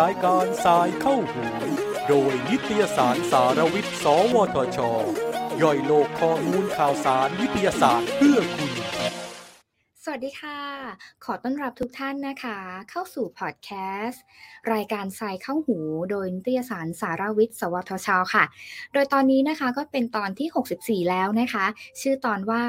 รายการสายเข้าหูโดยนิตยสารสารวิทย์ สวทช ย่อยโลกข้อมูลข่าวสารวิทยาศาสตร์เพื่อคุณ สวัสดีค่ะ ขอต้อนรับทุกท่านนะคะ เข้าสู่พอดแคสต์ รายการสายเข้าหู โดยนิตยสารสารวิทย์ สวทช ค่ะ โดยตอนนี้นะคะก็เป็นตอนที่ 64 แล้วนะคะ ชื่อตอนว่า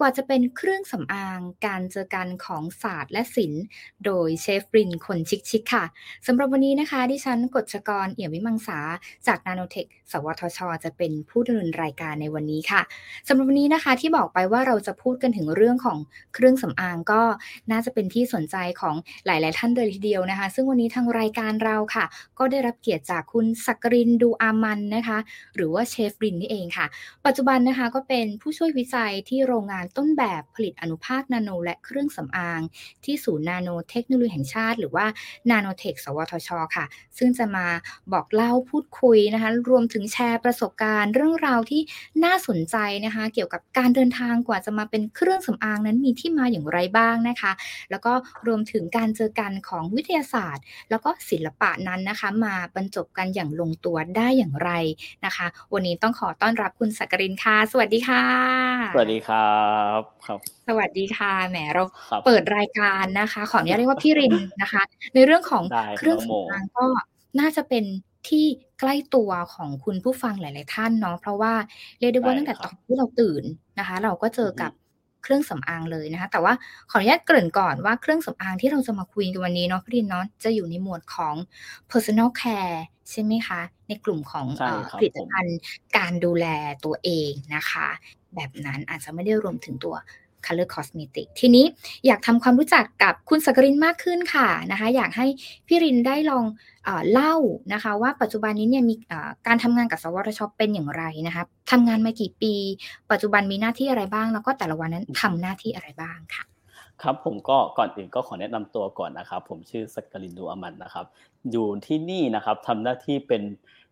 กว่าจะเป็นเครื่องสำอางการเจอกันของศาสตร์และศิลป์ โดยเชฟรินคนชิคๆค่ะสำหรับวันนี้นะคะ ดิฉันกฎชกรเอี่ยมวิมังสา จากนาโนเทค สวทช จะเป็นผู้ดำเนินรายการในวันนี้ค่ะสำหรับวันนี้นะคะที่บอกไปว่าเราจะพูดกันถึงเรื่องของเครื่องสำอางก็น่าจะเป็นที่สนใจของหลาย ๆ ท่านเลยทีเดียวนะคะ ซึ่งวันนี้ทางรายการเราค่ะ ก็ได้รับเกียรติจากคุณสักรินดูอามันนะคะ หรือว่าเชฟรินนี่เองค่ะ ปัจจุบันนะคะก็เป็นผู้ช่วยวิจัยที่โรงงานต้นแบบผลิตอนุภาคนาโน และเครื่องสำอาง ที่ศูนย์นาโนเทคโนโลยีแห่งชาติ หรือว่านาโนเทค สวทช ค่ะ ซึ่งจะมาบอกเล่าพูดคุยนะคะ รวมถึงแชร์ประสบการณ์เรื่องราวที่น่าสนใจนะคะ เกี่ยวกับการเดินทางกว่าจะมาเป็นเครื่องสำอางนั้นมีที่มาอย่างไรบ้างนะคะ แล้วก็รวมถึงการเจอกันของวิทยาศาสตร์ แล้วก็ศิลปะนั้นนะคะ มาบรรจบกันอย่างลงตัวได้อย่างไรนะคะ วันนี้ต้องขอต้อนรับคุณสักกรินค่ะ สวัสดีค่ะ สวัสดีครับครับ สวัสดีค่ะแหมเราครับเปิดรายการนะคะ ขออนุญาตเรียกว่าพี่รินนะคะ ในเรื่องของได้เครื่องน้องโมสำอางก็น่าจะเป็นที่ใกล้ตัวของคุณผู้ฟังหลาย ๆ ท่านเนาะเพราะว่าเรียกได้ว่าใช่ตั้งแต่คตรับอนที่เราตื่นนะคะ เราก็เจอออฮึกับเครื่องสำอางเลยนะคะ แต่ว่าขออนุญาตเกริ่นก่อนว่าเครื่องสำอางที่เราจะมาคุยกันวันนี้เนาะพี่รินเนาะจะอยู่ในหมวดของ personal care ใช่ไหมคะ ในกลุ่มของใช่เอ่อครับผลิตผมภัณฑ์การดูแลตัวเองนะคะ แบบนั้นอาจจะไม่ได้รวมถึงตัว color cosmetic ทีนี้อยากทำความรู้จักกับคุณสักกรินมากขึ้นค่ะนะคะ อยากให้พี่รินได้ลองเออเล่านะคะ ว่าปัจจุบันนี้เนี่ยมีเอ่อการทำงานกับสวทชเป็นอย่างไรนะคะทำงานมากี่ปี ปัจจุบันมีหน้าที่อะไรบ้าง แล้วก็แต่ละวันนั้นทำหน้าที่อะไรบ้างค่ะครับผมก็ก่อนอื่นก็ขอแนะนำตัวก่อนนะครับ ผมชื่อสกกลินดูอามันนะครับ อยู่ที่นี่นะครับทำหน้าที่เป็น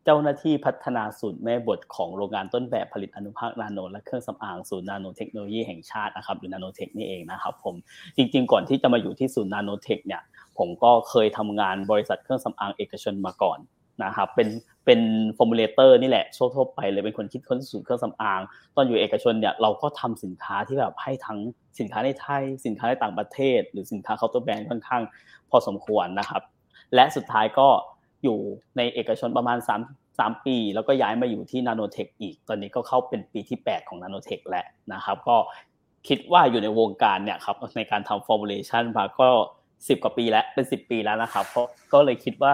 เจ้าหน้าที่พัฒนาศูนย์แม่บทของโรงงานต้นแบบผลิตอนุภาคนาโน และเครื่องสำอางศูนย์นาโนเทคโนโลยีแห่งชาตินะครับหรือนาโนเทคนี่เองนะครับผมจริง ๆ ก่อนที่จะมาอยู่ที่ศูนย์นาโนเทคเนี่ยผมก็เคยทำงานบริษัทเครื่องสำอางเอกชนมาก่อนนะครับเป็นเป็น formulator นี่แหละทั่วไปเลยเป็นคนคิดค้นสูตรเครื่องสำอาง ตอนอยู่เอกชนเนี่ยเราก็ทำสินค้าที่แบบให้ทั้งสินค้าในไทย สินค้าในต่างประเทศ หรือสินค้า counter brand ค่อนข้างพอสมควรนะครับ และสุดท้ายก็ อยู่ในเอกชนประมาณ3 3ปี แล้วก็ย้ายมาอยู่ที่นาโนเทคอีก ตอนนี้ก็เข้าเป็นปีที่ 8 ของนาโนเทคแล้วนะครับ ก็คิดว่าอยู่ในวงการเนี่ยครับในการทำ formulation มาก็10กว่าปีแล้วเป็น10ปีแล้วนะครับก็เลยคิดว่า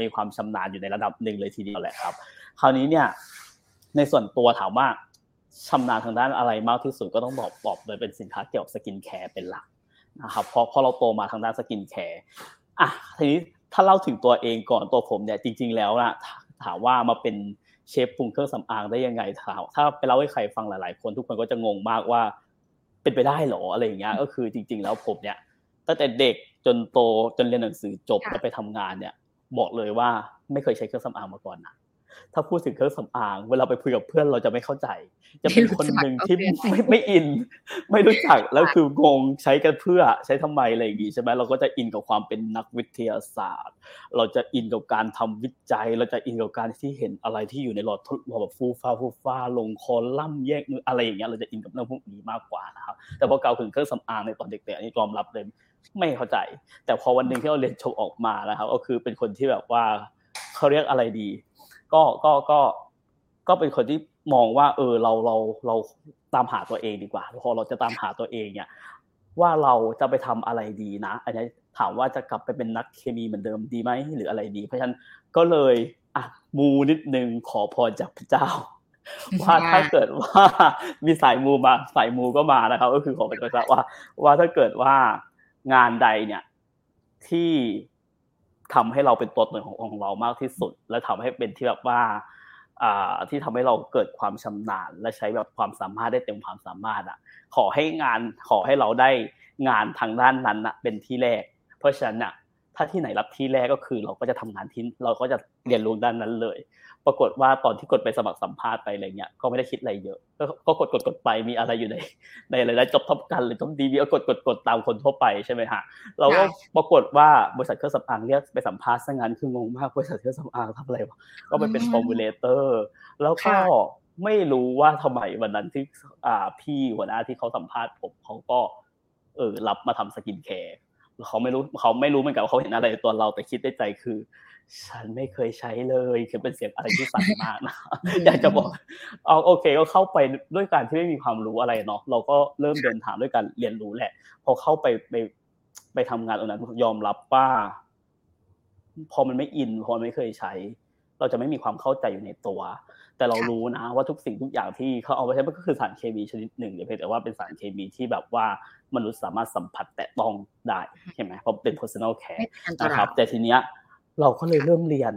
มีความชำนาญอยู่ในระดับหนึ่งเลยทีเดียวแหละครับ คราวนี้เนี่ยในส่วนตัวถามว่าชำนาญทางด้านอะไรมากที่สุดก็ต้องบอกบอกเลยเป็นสินค้าเกี่ยวกับ skincare เป็นหลักนะครับเพราะเพราะเราโตมาทางด้าน skincare อะทีนี้ ถ้าเล่าถึงตัวเองก่อนตัวผมเนี่ยจริง ๆ แล้วนะถถามว่ามาเป็นเชฟปรุงเครื่องสำอางได้ยังไงถามถ้าไปเล่าให้ใครฟังหลาย ๆ คนทุกคนก็จะงงมากว่า เป็นไปได้เหรออะไรอย่างเงี้ยก็คือจริง ๆ แล้วผมเนี่ยตั้งแต่เด็กจนโตจนเรียนหนังสือจบค่ะแล้วไปทำงานเนี่ย บอกเลยว่าไม่เคยใช้เครื่องสำอางมาก่อนนะ ถ้าพูดถึงเครื่องสำอาง เวลาไปคุยกับเพื่อนเราจะไม่เข้าใจ จะเป็นคนหนึ่งที่ไม่รู้จักไม่ไม่อิน ไม่รู้จักแล้วคืองงใช้กันเพื่อใช้ทำไมอะไรอย่างงี้ใช่ไหมเราก็จะอินกับความเป็นนักวิทยาศาสตร์ เราจะอินกับการทำวิจัย เราจะอินกับการที่เห็นอะไรที่อยู่ในหลอดทดลองแบบฟูฟ้าฟูฟ้าลงคอลัมน์แยกมืออะไรอย่างเงี้ยเราจะอินกับเรื่องพวกนี้มากกว่านะครับแต่พอเกล่าวถึงเครื่องสำอางในตอนเด็กๆอันนี้ยอมรับเลยไม่เข้าใจ แต่พอวันหนึ่งที่เราเรียนจบออกมานะครับ ก็คือเป็นคนที่แบบว่าเขาเรียกอะไรดี ก็ก็ก็ก็เป็นคนที่มองว่า เออเราเราเราตามหาตัวเองดีกว่าพอเราจะตามหาตัวเองเนี่ยว่าเราจะไปทำอะไรดีนะอันนี้ถามว่าจะกลับไปเป็นนักเคมีเหมือนเดิมดีไหมหรืออะไรดี เพราะฉะนั้นก็เลยอะมูนิดนึงขอพรจากพระเจ้าว่าถ้าเกิดว่ามีสายมูมาสายมูก็มานะครับ ก็คือขอเป็นพระเจ้าว่า ว่าถ้าเกิดว่างานใดเนี่ยที่ ทำให้เราเป็นตัวตนของของเรามากที่สุด และทำให้เป็นที่แบบว่าที่ทำให้เราเกิดความชำนาญ และใช้แบบความสามารถได้เต็มความสามารถอะ ขอให้งานขอให้เราได้งานทางด้านนั้นนะเป็นที่แรก เพราะฉะนั้นอะถ้าที่ไหนรับที่แรกก็คือเราก็จะทำงานที่เราก็จะเรียนรู้ด้านนั้นเลย ปรากฏว่าตอนที่กดไปสมัครสัมภาษณ์ไปอะไรเงี้ยก็ไม่ได้คิดอะไรเยอะก็กดกดกดไปมีอะไรอยู่ในในอะไรแล้ว JobTopGun หรือ JobDB ก็กดกดกดตามคนทั่วไปใช่ไหมฮะเราก็ปรากฏว่าบริษัทเครื่องสำอางเรียกไปสัมภาษณ์ซะงั้นคืองงมากบริษัทเครื่องสำอางทำอะไรวะก็ไปเป็น formulator แล้วก็ไม่รู้ว่าทำไมวันนั้นที่อ่าพี่หัวหน้าที่เขาสัมภาษณ์ผมเขาก็เออรับมาทำ skincare เขาไม่รู้เขาไม่รู้เหมือนกันว่าเขาเห็นอะไรตัวเราแต่คิดในใจคือ ฉันไม่เคยใช้เลยคือเป็นเสียงอะไรที่สั่นมากนะอยากจะบอกเอาโอเค ก็เข้าไปด้วยการที่ไม่มีความรู้อะไรเนาะเราก็เริ่มเดินทางด้วยการเรียนรู้แหละ พอเข้าไปไปไปทำงานตรงนั้นยอมรับว่าพอมันไม่อินพอไม่เคยใช้ เราจะไม่มีความเข้าใจอยู่ในตัว แต่เรารู้นะว่าทุกสิ่งทุกอย่างที่เขาเอาไปใช้มันก็คือสารเคมีชนิดหนึ่งเพียงแต่ว่าเป็นสารเคมีที่แบบว่ามนุษย์สามารถสัมผัสแตะต้องได้ใช่ไหมเพราะเป็น personal care นะครับ แต่ทีเนี้ย เราก็เลยเริ่มเรียน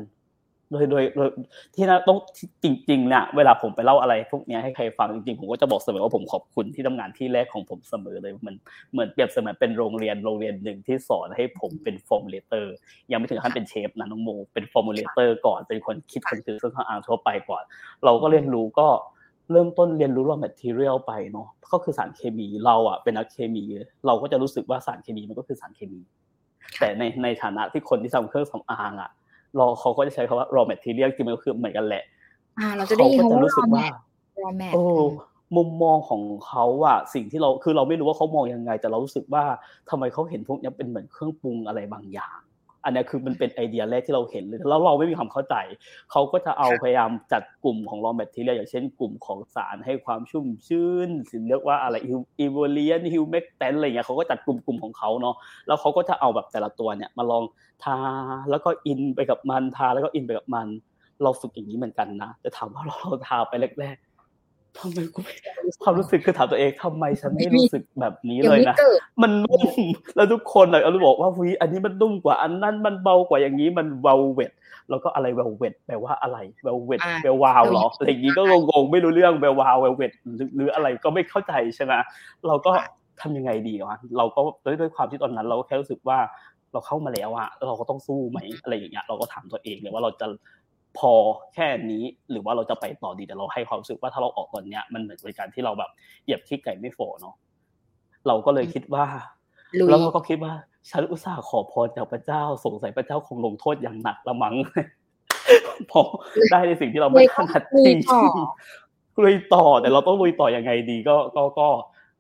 โดยโดยโดยที่นะต้องจริงๆเนี่ยเวลาผมไปเล่าอะไรพวกนี้ให้ใครฟังจริงๆผมก็จะบอกเสมอว่าผมขอบคุณที่ทำงานที่แรกของผมเสมอเลยเหมือนเหมือนเปรียบเสมือนเป็นโรงเรียนโรงเรียนหนึ่งที่สอนให้ผมเป็น formulator ยังไม่ถึงขั้นเป็นเชฟนะน้องโมเป็น formulator ก่อนเป็นคนคิดคนคือเครื่องสำอางทั่วไปก่อน เราก็เรียนรู้ก็เริ่มต้นเรียนรู้ raw material ไปเนาะก็คือสารเคมีเราอะเป็นนักเคมี เราก็จะรู้สึกว่าสารเคมีมันก็คือสารเคมี แต่ในในฐานะที่คนที่ทำเครื่องสำอางอะรอเขาก็จะใช้คำว่า raw material จริงมันก็คือเหมือนกันแหละอ่าเราจะได้ยินว่ารู้สึกว่าโอ้มุมมองของเขาอะสิ่งที่เราคือเราไม่รู้ว่าเขามองยังไง แต่เรารู้สึกว่าทำไมเขาเห็นพวกนี้เป็นเหมือนเครื่องปรุงอะไรบางอย่าง อันนี้คือมันเป็นไอเดียแรกที่เราเห็นเลยแล้วเราไม่มีความเข้าใจ เขาก็จะเอาพยายามจัดกลุ่มของ raw material อย่างเช่นกลุ่มของสารให้ความชุ่มชื้นสิเรียกว่าอะไร emollient humectant อะไรเงี้ยเขาก็จัดกลุ่มกลุ่มของเขาเนาะแล้วเขาก็จะเอาแบบแต่ละตัวเนี่ยมาลองทาแล้วก็อินไปกับมันทาแล้วก็อินไปกับมัน เราฝึกอย่างนี้เหมือนกันนะแต่ถามว่าเราทาไปแรกๆ ทำไมกูความรู้สึกคือถามตัวเองทำไมฉันไม่รู้สึกแบบนี้เลยนะมันนุ่มแล้วทุกคนเลยเอาบอกว่าวิอันนี้มันนุ่มกว่าอันนั้นมันเบากว่าอย่างนี้มันเบาเวทแล้วก็อะไรเวลเวทแปลว่าอะไรเวลเวทเวลวาวหรออะไรอย่างนี้ก็งงๆไม่รู้เรื่องเวลวาวเวลเวทหรืออะไรก็ไม่เข้าใจใช่ไหมเราก็ทำยังไงดีวะเราก็ด้วยด้วยความที่ตอนนั้น เราก็แค่รู้สึกว่าเราเข้ามาแล้วอะเราก็ต้องสู้ไหมอะไรอย่างเงี้ยเราก็ถามตัวเองเลยว่าเราจะ พอแค่นี้หรือว่าเราจะไปต่อดีแต่เราให้ความรู้สึกว่าถ้าเราออกตอนเนี้ยมันเหมือนบริการที่เราแบบเหยียบขี้ไก่ไม่โฟเนาะเราก็เลยคิดว่าแล้วเราก็คิดว่า ฉันอุตส่าห์ขอพรจากพระเจ้าสงสัยพระเจ้าคงลงโทษอย่างหนักละมั้งพอได้ในสิ่งที่เราไม่ถนัดจริงลุยต่อแต่เราต้องลุยต่อยังไงดีก็ก็ก็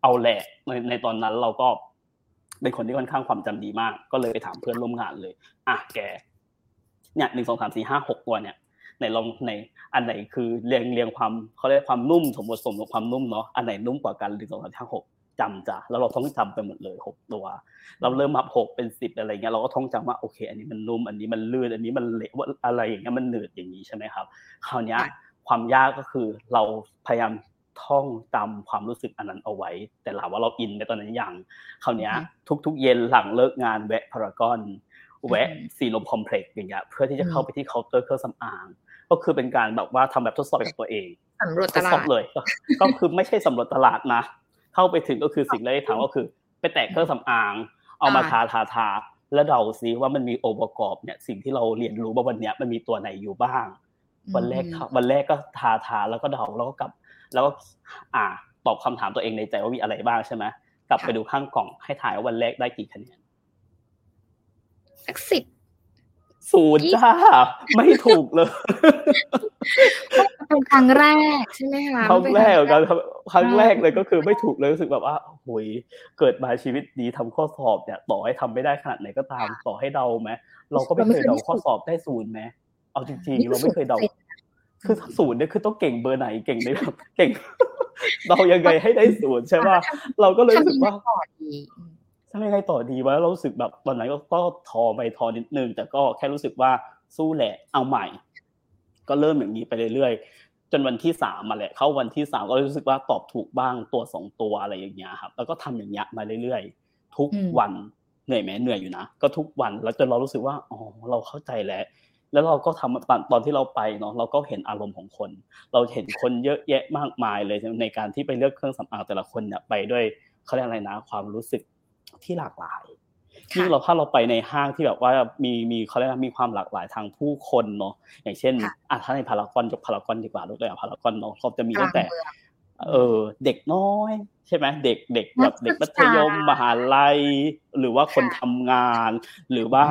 เอาแหละในในตอนนั้นเราก็เป็นคนที่ค่อนข้างความจำดีมาก ก็เลยไปถามเพื่อนร่วมงานเลย อะแกเนี่ยหนึ่งสองสามสี่ห้าหกตัวเนี่ย ในลองในอันไหนคือเรียงเรียงความเขาเรียกความนุ่มสมบทสมกับความนุ่มเนาะอันไหนนุ่มกว่ากันหนึ่งสองสามสี่ห้าหกจำจ้ะแล้วเราต้องจำไปหมดเลยหกตัว เราเริ่มมาหกเป็นสิบอะไรเงี้ยเราก็ท่องจำว่าโอเค อันนี้มันนุ่มอันนี้มันลื่นอันนี้มันเละว่าอะไรอย่างเงี้ยมันหนืดอย่างนี้ใช่ไหมครับคราวนี้ความยากก็คือเราพยายามท่องจำความรู้สึกอันนั้นเอาไว้ แต่ถามว่าเราอินในตอนนั้นยังคราวนี้ทุก ๆ เย็นหลังเลิกงานแวะพารากอนแวะซีโรมคอมเพล็กซ์อย่างเงี้ยเพื่อที่จะเข้าไปที่เคาน์เตอร์เครื่องสำอาง ก็คือเป็นการแบบว่าทำแบบทดสอบกับตัวเองสำรวจตลาดเลย ก็คือไม่ใช่สำรวจตลาดนะ เข้าไปถึงก็คือสิ่งแรกที่ถามก็คือ ไปแตะเครื่องสำอาง เอามาทาทาทาแล้วเดาซิว่ามันมีองค์ประกอบเนี่ยสิ่งที่เราเรียนรู้ว่าวันนี้มันมีตัวไหนอยู่บ้าง วันแรกวันแรกก็ทาทาแล้วก็เดาแล้วก็กลับ แล้วก็อ่าตอบคำถามตัวเองในใจว่ามีอะไรบ้างใช่ไหมกลับไปดูข้างกล่องให้ถ่ายว่าวันแรกได้กี่คะแนนสักสิบ ศูนย์จ้า ไม่ถูกเลยเป็นครั้งแรกใช่ไหมคะครั้งแรกกันครั้งแรกเลยก็คือไม่ถูกเลยรู้สึกแบบว่าโอ้ยเกิดมาชีวิตดีทำข้อสอบเนี่ย ต่อให้ทำไม่ได้ขนาดไหนก็ตามต่อให้เดาไหมเราก็ไม่เคยเดาข้อสอบได้ศูนย์ไหมเอาจริงๆเราไม่เคยเดา คือศูนย์เนี่ยคือต้องเก่งเบอร์ไหนเก่งในแบบเก่งเรายังไงให้ได้ศูนย์ใช่ป่ะเราก็เลยรู้สึกว่า ถ้าไม่ไงต่อดีวะเรารู้สึกแบบตอนนั้นก็ทอไปทอนิดนึง แต่ก็แค่รู้สึกว่าสู้แหละเอาใหม่ ก็เริ่มอย่างนี้ไปเรื่อยๆจนวันที่สามมาแหละ เข้าวันที่สามก็รู้สึกว่าตอบถูกบ้างตัวสองตัวอะไรอย่างเงี้ยครับ แล้วก็ทำอย่างเงี้ยมาเรื่อยๆ ทุกวันเหนื่อยไหมเหนื่อยอยู่นะก็ทุกวันแล้วจนเรารู้สึกว่าอ๋อเราเข้าใจแล้วแล้วเราก็ทำตอนที่เราไปเนาะเราก็เห็นอารมณ์ของคน เราเห็นคนเยอะแยะมากมายเลยในการที่ไปเลือกเครื่องสำอางแต่ละคนเนี่ยไปด้วยเขาเรียกอะไรนะ ความรู้สึก ที่หลากหลายยิ่งเราถ้าเราไปในห้างที่แบบว่ามีมีเขาเรียกว่ามีความหลากหลายทางผู้คนเนาะอย่างเช่นอะถ้าในพารากอนยกพารากอนดีกว่าลูกเลยพารากอนเนาะเขาจะมีตั้งแต่ เออ เด็กน้อย ใช่ไหมเด็กเด็กแบบเด็กมัธยมมหาลัย หรือว่าคนทำงาน หรือว่า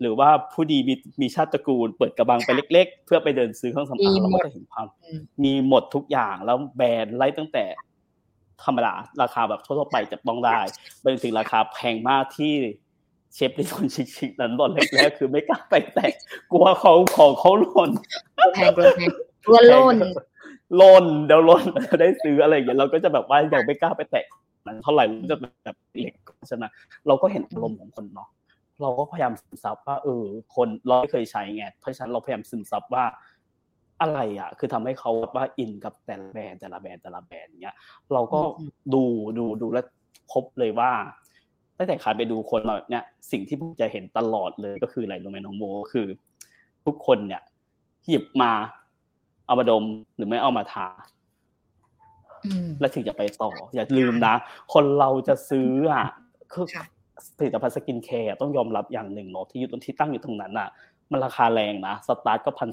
หรือว่าผู้ดีมีมีชาติตระกูล เปิดกระบังไปเล็ก ๆ เพื่อไปเดินซื้อเครื่องสำอางเราก็จะเห็นความ มีหมดทุกอย่างแล้วแบรนด์ไล่ตั้งแต่ ธรรมดาราคาแบบทั่วไปจะต้องได้ไปถึงราคาแพงมากที่เชฟในคนชิคๆนั้นตอนแรกๆคือไม่กล้าไปแตะกลัวเขาของเขาหล่นแพงกลัวแพงกลัวหล่นหล่นเดี๋ยวหล่นจะได้ซื้ออะไรอย่างเงี้ยเราก็จะแบบว่ายังไม่กล้าไปแตะนั้นเท่าไหร่มันจะแบบเล็กใช่ไหมเราก็เห็นอารมณ์ของคนเนาะเราก็พยายามซึมซับว่าเออคนเราไม่เคยใช้ไงเพราะฉะนั้นเราพยายามซึมซับว่า อะไรอะ คือทำให้เขาว่าอินกับแต่ละแบรนด์แต่ละแบรนด์แต่ละแบรนด์เนี้ย เราก็ดูดูดูแล้วพบเลยว่าตั้งแต่ขาไปดูคนเราเนี่ยสิ่งที่ผมจะเห็นตลอดเลยก็คืออะไรรู้ไหมน้องโมคือ ทุกคนเนี่ย หยิบมาเอามาดมหรือไม่เอามาทาแล้วถึงจะไปต่อ อย่าลืมนะ คนเราจะซื้ออะคือผลิตภัณฑ์ skincare ต้องยอมรับอย่างหนึ่งเนาะที่อยู่ตรงที่ตั้งอยู่ตรงนั้นอะ มันราคาแรงนะสตาร์ทก็พัน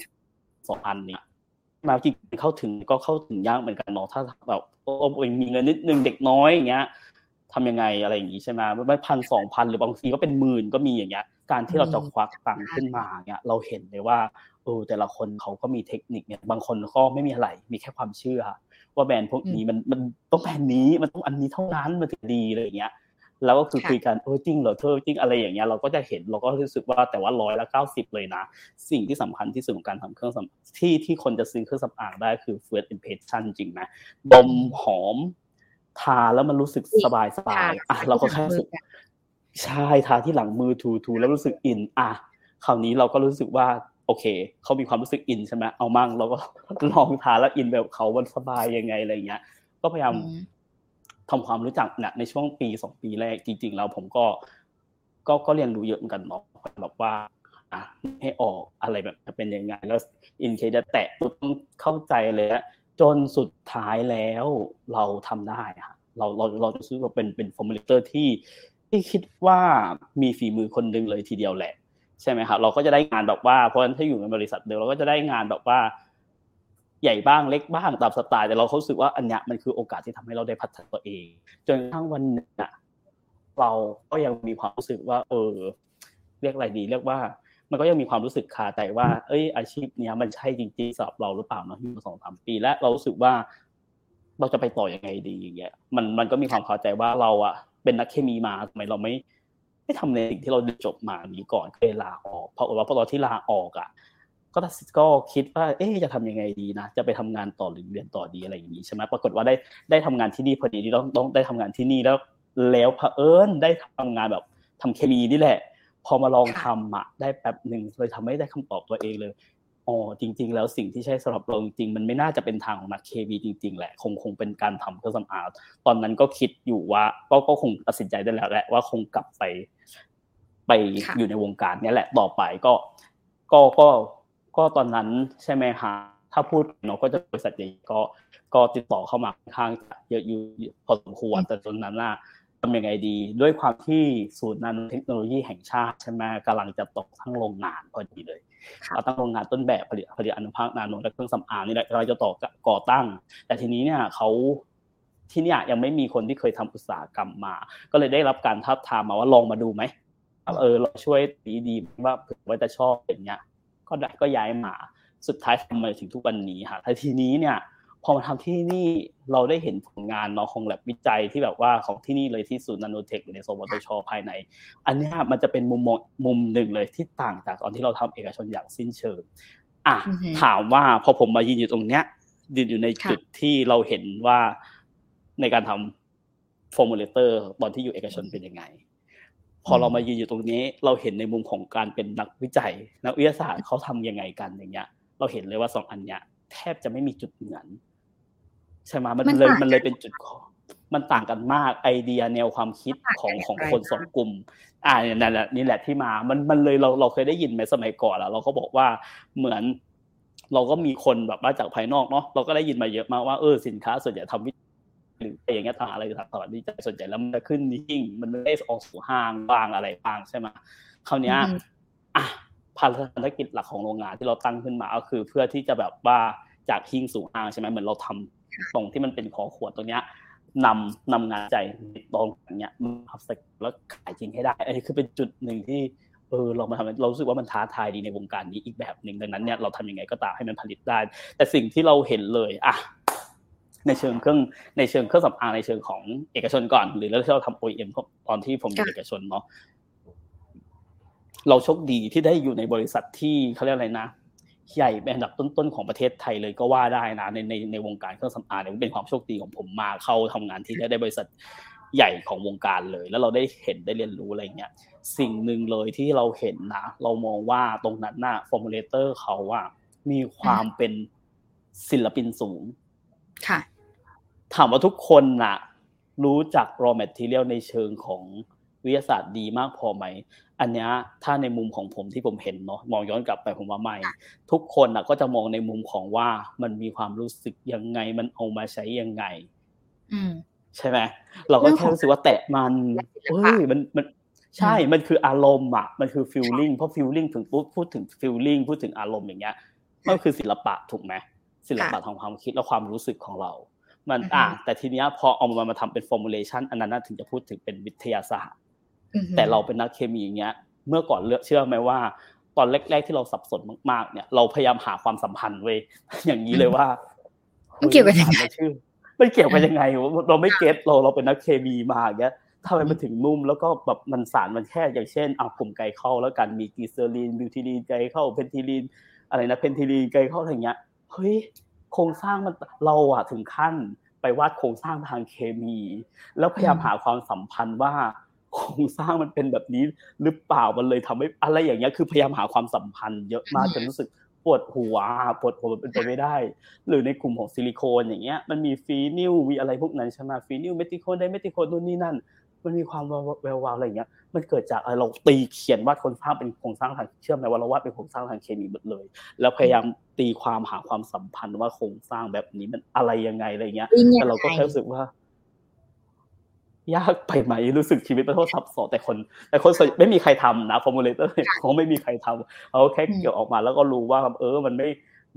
สองพันเนี่ยมาจริงเข้าถึงก็เข้าถึงยากเหมือนกันเนาะถ้าแบบโอ้เองมีเงินนิดนึงเด็กน้อยอย่างเงี้ยทำยังไงอะไรอย่างงี้ใช่ไหมไม่พันสองพันหรือบางทีก็เป็นหมื่นก็มีอย่างเงี้ย การที่เราจะควักตังค์ขึ้นมาเนี่ยเราเห็นเลยว่าเออแต่ละคนเขาก็มีเทคนิคเนี่ยบางคนก็ไม่มีอะไรมีแค่ความเชื่อ ว่าแบรนด์พวกนี้มันมันต้องแบรนด์นี้มันต้องอันนี้เท่านั้นมันถึงดีอะไรอย่างเงี้ย แล้วก็คือคุยกันเออจริงเหรอเธอจริงอะไรอย่างเงี้ยเราก็จะเห็นเราก็รู้สึกว่าแต่ว่าร้อยละเก้าสิบเลยนะ สิ่งที่สำคัญที่สุดของการทำเครื่องสำที่ที่คนจะซื้อเครื่องสำอางได้คือ first impression จริงไหมดมหอม ทาแล้วมันรู้สึกสบายสบายอะเราก็แค่รู้สึกใช่ทาที่หลังมือทูทูแล้วรู้สึกอินอะคราวนี้เราก็รู้สึกว่าโอเคเขามีความรู้สึกอินใช่ไหมเอามั่งเราก็ลองทาแล้วอินแบบเขามันสบายยังไงอะไรเงี้ย ก็พยายาม ทำความรู้จักเนี่ยในช่วงปีสองปีแรกจริง ๆ แล้วผมก็ก็ก็เรียนรู้เยอะเหมือนกันเนาะแบบว่าให้ออกอะไรแบบจะเป็นยังไง แล้วอินเคจะแตะต้องเข้าใจเลยจนสุดท้ายแล้วเราทำได้ค่ะเราเราเราจะซื้อว่าเป็นเป็นฟอร์มูลเลเตอร์ที่ที่คิดว่ามีฝีมือคนหนึ่งเลยทีเดียวแหละ ใช่ไหมครับเราก็จะได้งานแบบว่าเพราะฉะนั้นถ้าอยู่ในบริษัทเดียวเราก็จะได้งานแบบว่า ใหญ่บ้างเล็กบ้างตามสไตล์แต่เราเขาสึกว่าอันเนี้ยมันคือโอกาสที่ทำให้เราได้พัฒนาตัวเอง จนกระทั้งวันนี้เราก็ยังมีความรู้สึกว่า เออ เรียกอะไรดี เรียกว่า มันก็ยังมีความรู้สึกคาใจว่า เอ้ย อาชีพเนี้ยมันใช่จริงๆสำหรับเราหรือเปล่าเนาะอยู่สองสามปี และเรารู้สึกว่า เราจะไปต่อยังไงดีอย่างเงี้ยมันมันก็มีความคาใจว่าเราอะเป็นนักเคมีมาทำไมเราไม่ไม่ทำในสิ่งที่เราจบมานี้ก่อนเคยลาออกเพราะว่าพอตอนที่ลาออกอะ ก็ก็คิดว่า เอ๊จะทำยังไงดีนะ จะไปทำงานต่อหรือเรียนต่อดีอะไรอย่างนี้ใช่ไหมปรากฏว่าได้ได้ทำงานที่นี่พอดีที่ต้องต้องได้ทำงานที่นี่แล้วแล้วเผอิญได้ทำงานแบบทำเคมีนี่แหละ พอมาลองทำอะได้แป๊บหนึ่งเลยทำให้ได้คำตอบตัวเองเลยอ๋อจริง ๆ แล้วสิ่งที่ใช่สำหรับเราจริงๆมันไม่น่าจะเป็นทางของนักเคมีจริง ๆ แหละ คงคงเป็นการทำเครื่องสำอางตอนนั้นก็คิดอยู่ว่าก็ก็คงตัดสินใจได้แล้วแหละว่าคงกลับไป ไปอยู่ในวงการนี้แหละต่อไปก็ ก็ก็ ก็ตอนนั้นใช่ไหมคะถ้าพูดเนาะก็จะบริษัทใหญ่ก็ก็ติดต่อเข้ามาค่อนข้างเยอะอยู่พอสมควรแต่ตอนนั้นน่ะทำยังไงดี ด้วยความที่ศูนย์นาโนเทคโนโลยีแห่งชาติใช่ไหมกำลังจะตกทั้งโรงงานพอดีเลยเราตั้งโรงงานต้นแบบผลิตผลิตอนุภาคนาโนและเครื่องสำอางนี่แหละเราจะต่อก่อตั้ง แต่ทีนี้เนี่ยเขาที่เนี่ยยังไม่มีคนที่เคยทำอุตสาหกรรมมา ก็เลยได้รับการทับทามมาว่าลองมาดูไหมเออเราช่วยดีดีว่าเผื่อว่าจะชอบอย่างเงี้ย ก็ได้ก็ย้ายมาสุดท้ายทำมาถึงทุกวันนี้ค่ะแต่ทีนี้เนี่ยพอมาทำที่นี่เราได้เห็นผลงานเนาะของแล็บวิจัยที่แบบว่าของที่นี่เลยที่ศูนย์นาโนเทคในสวทชภายใน อันนี้มันจะเป็นมุมมองมุมหนึ่งเลยที่ต่างจากตอนที่เราทำเอกชนอย่างสิ้นเชิงอะถามว่าพอผมมายืนอยู่ตรงเนี้ยยืนอยู่ในจุดที่เราเห็นว่าในการทำ formulator ตอนที่อยู่เอกชนเป็นยังไง พอเรามายืนอยู่ตรงนี้ เราเห็นในมุมของการเป็นนักวิจัย นักวิทยาศาสตร์เขาทำยังไงกันอย่างเงี้ย เราเห็นเลยว่าสองอันเนี้ยแทบจะไม่มีจุดเหมือนใช่ไหมมันเลยมันเลยเป็นจุดขอมันต่างกันมากไอเดียแนวความคิดของของคนสองกลุ่ม อ่านั่นแหละนี่แหละที่มา มันมันเลยเราเราเคยได้ยินไหมสมัยก่อนแล้วเราก็บอกว่าเหมือน เราก็มีคนแบบมาจากภายนอกเนาะเราก็ได้ยินมาเยอะมากว่าเออสินค้าส่วนใหญ่ทำวิ หรืออะไรอย่างเงี้ยทางอะไรทางตลาดวิจัยส่วนใหญ่แล้วมันจะขึ้นนิ่งมันไม่ได้ออกสู่ห้างบางอะไรบางใช่ไหมคราวนี้อะภารกิจหลักของโรงงานที่เราตั้งขึ้นมาก็คือ เพื่อที่จะแบบว่าจากหิ้งสู่ห้างใช่ไหมเหมือนเราทำตรงที่มันเป็นคอขวดตรงเนี้ยนำนำงานใจตรงอย่างเงี้ยมันทำแล้วขายจริงให้ได้อันนี้คือเป็นจุดหนึ่งที่เออเรามาทำเรารู้สึกว่ามันท้าทายดีในวงการนี้อีกแบบหนึ่งดังนั้นเนี่ยเราทำยังไงก็ตามให้มันผลิตได้ แต่สิ่งที่เราเห็นเลยอะ ในเชิงเครื่องในเชิงเครื่องสำอางในเชิงของเอกชนก่อน หรือแล้วที่เราทำ OEM ตอนที่ผมอยู่เอกชนเนาะเราโชคดีที่ได้อยู่ในบริษัทที่เขาเรียกอะไรนะใหญ่เป็นอันดับต้นๆของประเทศไทยเลยก็ว่าได้นะในในในวงการเครื่องสำอางเนี่ยเป็นความโชคดีของผมมาเข้าทำงานที่ได้บริษัทใหญ่ของวงการเลย แล้วเราได้เห็นได้เรียนรู้อะไรเงี้ยสิ่งหนึ่งเลยที่เราเห็นนะ เรามองว่าตรงนั้นน่ะ formulator เขาว่ามีความเป็นศิลปินสูง ค่ะ ถามว่าทุกคนน่ะรู้จัก raw material ในเชิงของวิทยาศาสตร์ดีมากพอไหม อันเนี้ยถ้าในมุมของผมที่ผมเห็นเนาะมองย้อนกลับไปผมว่าไม่ ทุกคนน่ะก็จะมองในมุมของว่ามันมีความรู้สึกยังไงมันเอามาใช้ยังไงอืมใช่ไหมเราก็แค่รู้สึกว่าแตะมันเฮ้ยมันมันใช่ มันคืออารมณ์อะ มันคือ feeling เพราะ feeling ถึงพูดพูดถึง feeling พูดถึงอารมณ์อย่างเงี้ยมันคือศิลปะถูกไหมศิลปะทางความคิดและความรู้สึกของเรา มันอะแต่ทีเนี้ยพอเอามามาทำเป็น formulation อันนั้นถึงจะพูดถึงเป็นวิทยาศาสตร์ แต่เราเป็นนักเคมีอย่างเงี้ย เมื่อก่อนเลือกเชื่อไหมว่า ตอนแรกๆที่เราสับสนมากๆ เนี่ย เราพยายามหาความสัมพันธ์เว้ยอย่างนี้เลยว่ามันเกี่ยวกันยังไงชื่อมันเกี่ยวกันยังไงเราไม่ get เราเราเป็นนักเคมีมาอย่างเงี้ยทำไมมันถึงนุ่มแล้วก็แบบมันสารมันแค่อย่างเช่นเอากลุ่มไกเข้าแล้วกันมี glycerin butylene glycol pentyleneอะไรนะ pentylene glycol อะไรเงี้ยเฮ้ย โครงสร้างมันเราอะถึงขั้นไปวาดโครงสร้างทางเคมี แล้วพยายามหาความสัมพันธ์ว่าโครงสร้างมันเป็นแบบนี้หรือเปล่ามันเลยทำให้อะไรอย่างเงี้ยคือพยายามหาความสัมพันธ์เยอะมากจนรู้สึกปวดหัวปวดหัวเป็นไปไม่ได้ หรือในกลุ่มของซิลิโคนอย่างเงี้ยมันมี phenyl มีอะไรพวกนั้นใช่ไหม phenyl methicone dimethicone นู่นนี่นั่น มันมีความแวววาวอะไรเงี้ย มันเกิดจากเราตีเขียนวาดโครงสร้างเป็นโครงสร้างทางเชื่อไหมว่าเราวาดเป็นโครงสร้างทางเคมีหมดเลย แล้วพยายามตีความหาความสัมพันธ์ว่าโครงสร้างแบบนี้มันอะไรยังไงอะไรเงี้ยแต่เราก็แค่รู้สึกว่ายากไปไหมรู้สึกชีวิตมันโคตรซับซ้อนแต่คน แต่คนไม่มีใครทำนะ formulator เขาไม่มีใครทำเขาแค่เกี่ยวออกมาแล้วก็รู้ว่าเออมันไม่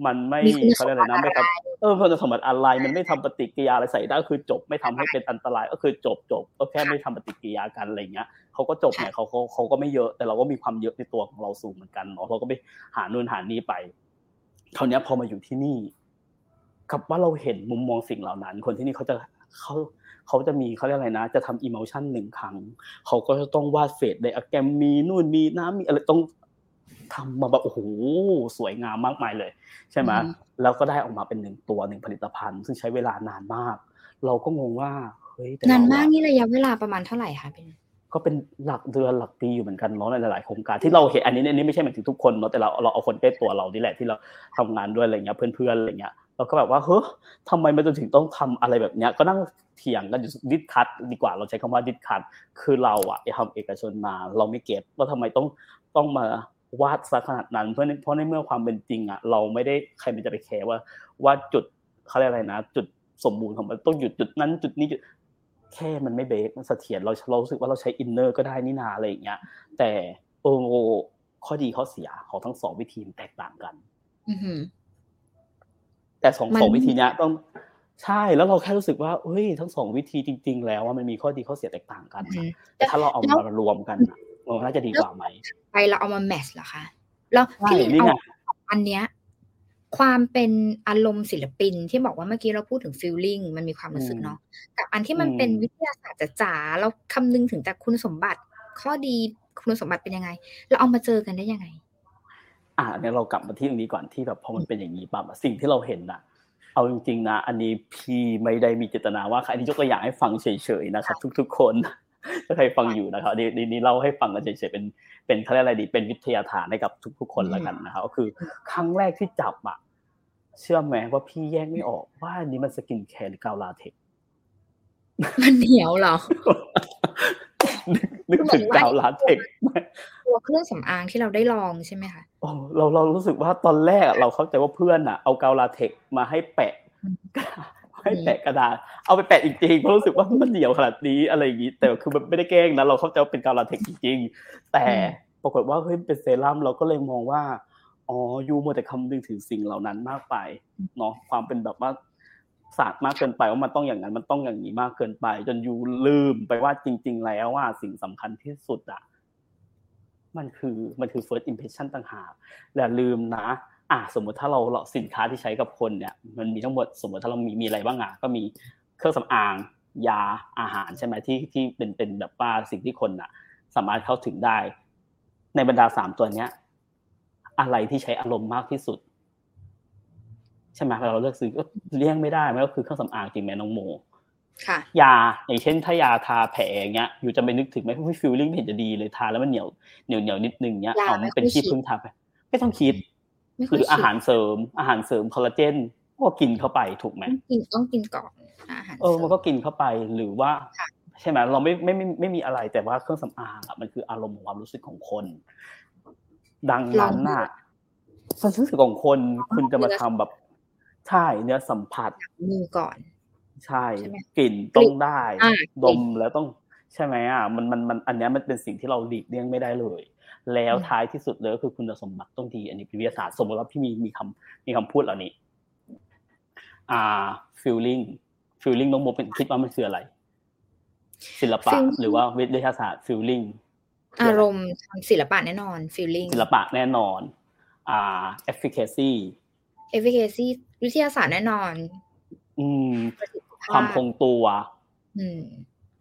มันไม่เขาเรียกอะไรนะไม่ครับเออมันสมบัติอะไรมันไม่ทำปฏิกิริยาอะไรใส่ได้คือจบไม่ทำให้เป็นอันตรายก็คือจบจบก็แค่ไม่ทำปฏิกิริยากันอะไรเงี้ยเขาก็จบเนี่ยเขาเขาเขาก็ไม่เยอะแต่เราก็มีความเยอะในตัวของเราสูงเหมือนกันเนาะเราก็ไปหานู่นหานี่ไปคราวนี้พอมาอยู่ที่นี่กับว่าเราเห็นมุมมองสิ่งเหล่านั้น คนที่นี่เขาจะเขาเขาจะมีเขาเรียกอะไรนะ จะทำอิโมชันหนึ่งครั้ง เขาก็จะต้องวาดเฟสไดอะแกรมมีนู่นมีน้ำมีอะไรต้อง ทำมาแบบโอ้โหสวยงามมากมายเลย ใช่ไหมแล้วก็ได้ออกมาเป็นหนึ่งตัวหนึ่งผลิตภัณฑ์ ซึ่งใช้เวลานานมาก เราก็งงว่าเฮ้ยนานมากนี่ระยะเวลาประมาณเท่าไหร่คะเป็นก็เป็นหลักเดือนหลักปีอยู่เหมือนกันเนาะในหลายๆโครงการที่เราเห็นอันนี้อันนี้ไม่ใช่หมายถึงทุกคนเนาะแต่เราเราเอาคนใกล้ตัวเรานี่แหละที่เราทำงานด้วยอะไรเงี้ยเพื่อนๆอะไรเงี้ยเราก็แบบว่าเฮ้ยทำไมมันถึงต้องทำอะไรแบบเนี้ยก็นั่งเถียงกันอยู่ discuss ดีกว่าเราใช้คำว่า discuss คือเราอะทำเอกชนมา เราไม่ get ว่าทำไมต้องต้องมา วาดซะขนาดนั้น เพราะเพราะในเมื่อความเป็นจริงอะเราไม่ได้ใครมันจะไป care ว่าว่าจุดเขาเรียกอะไรนะ จุดสมบูรณ์ของมันต้องหยุดจุดนั้น จุดนี้จุดแค่มันไม่เบรกมันเสถียรเราเรารู้สึกว่าเราใช้ inner ก็ได้นี่นาอะไรอย่างเงี้ย แต่โอ้ข้อดีข้อเสียของทั้งสองวิธีแตกต่างกันแต่สองสองวิธีเนี้ยต้องใช่แล้วเราแค่รู้สึกว่าเฮ้ยทั้งสองวิธีจริง ๆ แล้วว่ามันมีข้อดีข้อเสียแตกต่างกันแต่ถ้าเราเอามารวมกันมั นน่าจะดีกว่าไหมไปเราเอามาแมทเหรอคะแล้วพี่ลินเอาอันเนี้ยความเป็นอารมณ์ศิลปินที่บอกว่าเมื่อกี้เราพูดถึงฟิลลิ่งมันมีความรู้สึกเนาะกับอันที่มันเป็นวิทยาศาสตร์จ๋าเราคำนึงถึงแต่คุณสมบัติข้อดีคุณสมบัติเป็นยังไง เราเอามาเจอกันได้ยังไง อ่าเนี่ยเรากลับมาที่ตรงนี้ก่อนที่แบบพอมันเป็นอย่างนี้ปั๊บสิ่งที่เราเห็นอะเอาจริงๆนะ อันนี้พี่ไม่ได้มีเจตนาว่าใครที่ยกตัวอย่างให้ฟังเฉยๆนะครับทุก ๆ คน ถ้าใครฟังอยู่นะครับนี่นี่เล่าให้ฟังกันเฉยๆเป็นเป็นเขาเรียกอะไรดีเป็นวิทยาฐานให้กับทุก ๆ คนแล้วกันนะครับก็คือครั้งแรกที่จับอะเชื่อไหมว่าพี่แยกไม่ออกว่าอันนี้มัน skincare หรือกาวลาเท็กซ์มันเหนียวเหรอนึกถึงกาวลาเท็กซ์ตัวเครื่องสำอางที่เราได้ลองใช่ไหมคะโอ้เราเรารู้สึกว่าตอนแรกเราเข้าใจว่าเพื่อนอะ เอากาวลาเท็กซ์มาให้แปะ ให้แปะกระดาษ เอาไปแปะจริงๆเพราะรู้สึกว่ามันเหนียวขนาดนี้อะไรอย่างนี้ แต่คือมันไม่ได้แกล้งนะเราเข้าใจว่าเป็นการลาเทคจริงๆแต่ปรากฏว่าเฮ้ยเป็นเซรั่มเราก็เลยมองว่าอ๋อยูมัวแต่คำนึงถึงสิ่งเหล่านั้นมากไปเนาะความเป็นแบบว่าศาสตร์มากเกินไปว่ามันต้องอย่างนั้นมันต้องอย่างนี้มากเกินไป จนยูลืมไปว่าจริง ๆ แล้วว่าสิ่งสำคัญที่สุดอะมันคือมันคือ first impression ต่างหากอย่าลืมนะ อะสมมติถ้าเราเราสินค้าที่ใช้กับคนเนี่ย มันมีทั้งหมดสมมติถ้าเรามีมีอะไรบ้างอะก็มีเครื่องสำอางยาอาหารใช่ไหมที่ที่เป็นเป็นแบบว่าสิ่งที่คนอะ สามารถเข้าถึงได้ ในบรรดาสามตัวเนี้ย อะไรที่ใช้อารมณ์มากที่สุด ใช่ไหมเราเลือกซื้อก็เลี่ยงไม่ได้มันก็คือเครื่องสำอางจริงไหมน้องโมค่ะยาอย่างเช่น ถ้ายาทาแผลอย่างเงี้ยอยู่จะไปนึกถึงไหมว่าฟิลลิ่งเห็นจะดีเลยทาแล้วมันเหนียวเหนียวเหนียวนิดนึงเงี้ยยาเอาไม่มันเป็นค่อยที่คิดพึ่งทาไปไม่ต้องคิดไม่ห ค่อยรืออาหารคิดเสริม อาหารเสริมคอลลาเจนก็กินเข้าไปถูกไหมต้องกินต้องกินก่อนอาหารเออมันก็กินเข้าไปหรือว่าค่ะใช่ไหมเราไม่ไม่ไม่ไม่มีอะไรแต่ว่าเครื่องสำอางอะมันคืออารมณ์ของความรู้สึกของคน ดังนั้นน่ะความรู้สึกของคนคุณจะมาทำแบบใช่เนื้อสัมผัสมือก่อน ใช่ใช่ไหมกลิ่นต้องได้อ่าดมแล้วต้องใช่ไหมอะมันมันมันอันเนี้ยมันเป็นสิ่งที่เราหลีกเลี่ยงไม่ได้เลย แล้วอืมท้ายที่สุดเลยก็คือคุณสมบัติต้องดี อันนี้เป็นวิทยาศาสตร์สมมติว่าพี่มีมีคำมีคำพูดเหล่านี้ อ่า feeling feeling น้องโมเป็นคิดว่ามันคืออะไร ศิลปะ Feeling หรือว่าวิทยาศาสตร์ feeling อารมณ์ทางศิลปะแน่นอน feeling ศิลปะแน่นอน อ่า efficacy efficacy วิทยาศาสตร์แน่นอน อืมประสิทธิภาพความคงตัว อืม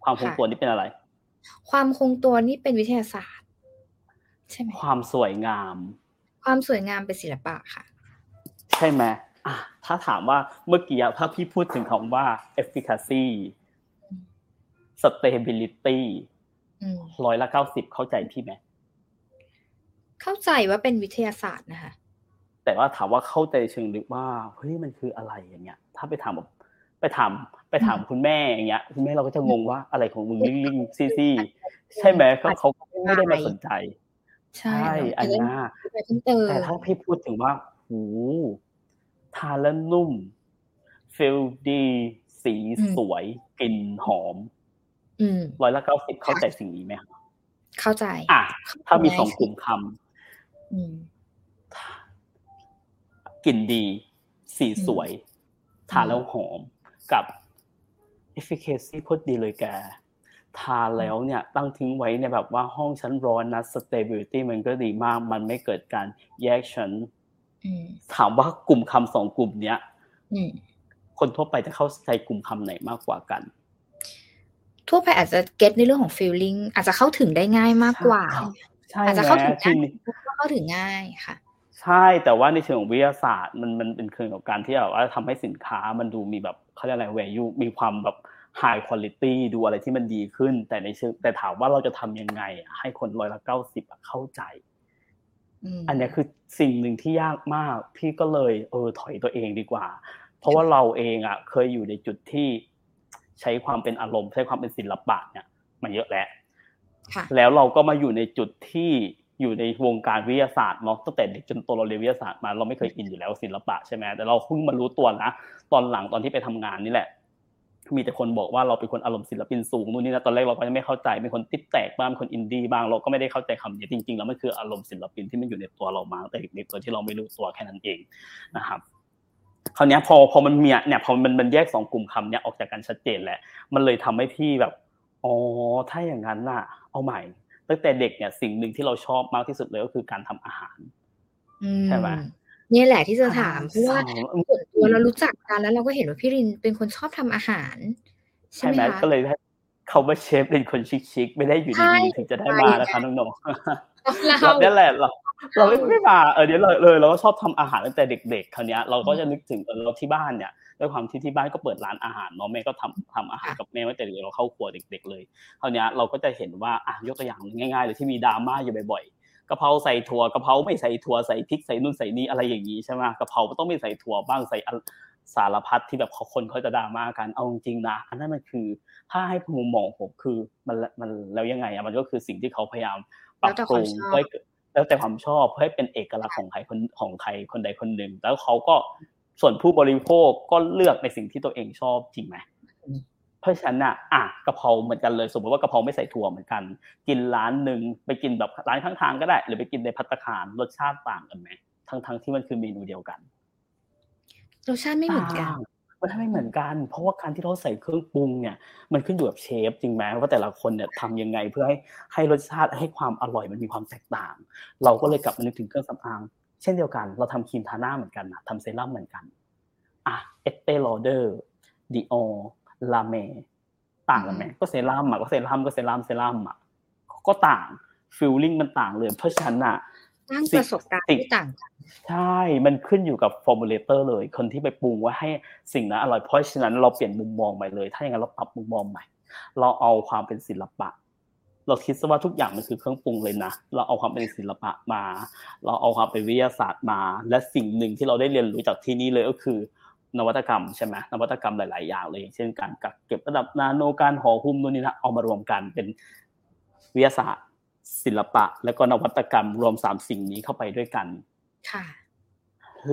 ความคงค่ะตัวนี่เป็นอะไร ความคงตัวนี่เป็นวิทยาศาสตร์ ใช่ไหมความสวยงาม ความสวยงามเป็นศิลปะค่ะ ใช่ไหมอะถ้าถามว่าเมื่อกี้ถ้าพี่พูดถึงคำว่า efficacy อืม stability อืมร้อยละเก้าสิบเข้าใจพี่ไหมเข้าใจว่าเป็นวิทยาศาสตร์นะคะแต่ว่าถามว่าเข้าใจเชิงลึกว่าเฮ้ยมันคืออะไรอย่างเงี้ย ถ้าไปถามแบบไปถามไปถามคุณแม่อย่างเงี้ยคุณแม่เราก็จะงงว่าอะไรของมึงลิงลิงซี่ซี่ใช่ไหมเขาเขาก็ไม่ได้มาสนใจ ใช่ใช่อันเนี้ยไปเพิ่มเติมแต่ถ้าพี่พูดถึงว่าหูทานแล้วนุ่มฟิลดี สีสวยกลิ่นหอมอืมร้อยละเก้าสิบเข้าใจสิ่งนี้ไหมครับเข้าใจ อะ ถ้ามีได้สองกลุ่มคอืมำกลิ่นดี สีสวย ทานแล้วหอมกับ efficacy โคตรดีเลยแก ทานแล้วเนี่ยตั้งทิ้งไว้ในแบบว่าห้องชั้นร้อนนะ stability มันก็ดีมาก มันไม่เกิดการแยกชั้นอืมถามว่ากลุ่มคำสองกลุ่มเนี้ยอืมคนทั่วไปจะเข้าใจกลุ่มคำไหนมากกว่ากัน ทั่วไปอาจจะเก็ตในเรื่องของ feeling อาจจะเข้าถึงได้ง่ายมากกว่าใช่อาจจะไหมเข้าถึงทีง่ายนี้เข้าถึงง่ายค่ะใช่แต่ว่าในเชิงของวิทยาศาสตร์มันมันเป็นเชิงของการที่แบบว่าทำให้สินค้ามันดูมีแบบเขาเรียกอะไร value มีความแบบ high quality ดูอะไรที่มันดีขึ้น แต่ในเชิงแต่ถามว่าเราจะทำยังไงอะให้คนร้อยละเก้าสิบเข้าใจอืมอันเนี้ยคือสิ่งหนึ่งที่ยากมาก พี่ก็เลย เออ ถอยตัวเองดีกว่า เพราะว่าเราเองอะ เคยอยู่ในจุดที่ใช้ความเป็นอารมณ์ ใช้ความเป็นศิลปะเนี่ยมาเยอะแล้วค่ะแล้วเราก็มาอยู่ในจุดที่อยู่ในวงการวิทยาศาสตร์เนาะตั้งแต่เด็กจนโตเราเรียนวิทยาศาสตร์มาเราไม่เคยอินอยู่แล้วศิลปะใช่ไหมแต่เราเพิ่งมารู้ตัวนะตอนหลังตอนที่ไปทำงานนี่แหละ มีแต่คนบอกว่าเราเป็นคนอารมณ์ศิลปินสูงนู่นนี่นะตอนแรกเราก็ยังไม่เข้าใจเป็นคนติ๊บแตกบ้างเป็นคนอินดี้บ้างเราก็ไม่ได้เข้าใจคำนี้จริงๆแล้วมันคืออารมณ์ศิลปินที่มันอยู่ในตัวเรามาตั้งแต่เด็กๆโดยที่เราไม่รู้ตัวแค่นั้นเองนะครับคราวเนี้ยพอพอมันมีเนี่ยพอมันมันแยกสองกลุ่มคำเนี่ยออกจากกันชัดเจนแหละมันเลยทำให้พี่แบบอ๋อถ้าอย่างนั้นน่ะ เอาใหม่ตั้งแต่เด็กเนี่ยสิ่งหนึ่งที่เราชอบมากที่สุดเลยก็คือการทำอาหารอืมใช่ไหม นี่แหละที่จะถามเพราะว่าใช่ส่วนตัวเรารู้จักกันแล้วเราก็เห็นว่าพี่รินเป็นคนชอบทำอาหาร ใช่ใช่ไหไหมมคะก็เลยได้เขาว่าเชฟเป็นคนชิคๆไม่ได้อยู่ใช่ดีๆถึงจะได้มานะคะน้องๆเราเราเนี่ยแหละเราเราไม่ไม่มาเออเดี๋ยวเลยเลยเราก็ชอบทำอาหารตั้งแต่เด็ก ๆ คราวเนี้ยเราก็จะนึกถึงเออเราที่บ้านเนี่ยด้วยความที่ที่บ้านก็เปิดร้านอาหารเนาะแม่ก็ทำทำอาหารกับแม่ตั้งแต่เด็กเราเข้าครัวเด็ก ๆ เลยคราวเนี้ยเราก็จะเห็นว่าอะยกตัวอย่างง่ายๆเลยที่มีดราม่าอยู่บ่อยๆ กะเพราใส่ถั่วกะเพราไม่ใส่ถั่วใส่พริกใส่นู่นใส่นี่อะไรอย่างนี้ใช่ไหมกะเพราก็ต้องไม่ใส่ถั่วบ้างใส่อะสารพัดที่แบบคนเขาจะดราม่ากันเอาจริงๆนะ อันนั้นมันคือ ถ้าให้มุมมองผมคือมันมันแล้วยังไงอะมันก็คือสิ่งที่เขาพยายามปรับปรุงเพื่อให้เกิดแล้วแต่ความชอบเพื่อให้เป็นเอกลักษณ์ของใครคนของใครคนใดคนหนึ่งแล้วเขาก็ส่วนผู้บริโภคก็เลือกในสิ่งที่ตัวเองชอบจริงไหม เพราะฉะนั้นอะอะกะเพราเหมือนกันเลย สมมติว่ากะเพราไม่ใส่ถั่วเหมือนกัน กินร้านหนึ่งไปกินแบบร้านข้างทางก็ได้ หรือไปกินในพัตคารรสชาติต่างกันไหมทั้งทั้งที่มันคือเมนูเดียวกันรสชาติไม่เหมือนกันมันไม่เหมือนกัน เพราะว่าการที่เราใส่เครื่องปรุงเนี่ยมันขึ้นอยู่กับเชฟจริงไหมว่าแต่ละคนเนี่ยทำยังไงเพื่อให้ให้รสชาติให้ความอร่อยมันมีความแตกต่าง เราก็เลยกลับมานึกถึงเครื่องสำอางเช่นเดียวกัน เราทำครีมทาหน้าเหมือนกันนะทำเซรั่มเหมือนกันอะ Estée Lauder Dior La Mer ต่างกันไหมก็เซรั่มอะก็เซรั่มก็เซรั่มเซรั่มอะก็ต่าง feeling มันต่างเลย เพราะฉะนั้นอะสร้างประสบการณ์ที่ต่างกันใช่ มันขึ้นอยู่กับ formulator เลย คนที่ไปปรุงว่าให้สิ่งนั้นอร่อย เพราะฉะนั้นเราเปลี่ยนมุมมองใหม่เลย ถ้าอย่างนั้นเราปรับมุมมองใหม่ เราเอาความเป็นศิลปะ เราคิดซะว่าทุกอย่างมันคือเครื่องปรุงเลยนะ เราเอาความเป็นศิลปะมา เราเอาความเป็นวิทยาศาสตร์มา และสิ่งหนึ่งที่เราได้เรียนรู้จากที่นี่เลยก็คือ นวัตกรรมใช่ไหมนวัตกรรมหลาย ๆ อย่างเลย เช่นการกักเก็บระดับนาโนการห่อหุ้มนู่นนี่นะเอามารวมกันเป็นวิทยาศาสตร์ ศิลปะ และก็นวัตกรรมรวมสามสิ่งนี้เข้าไปด้วยกันค่ะ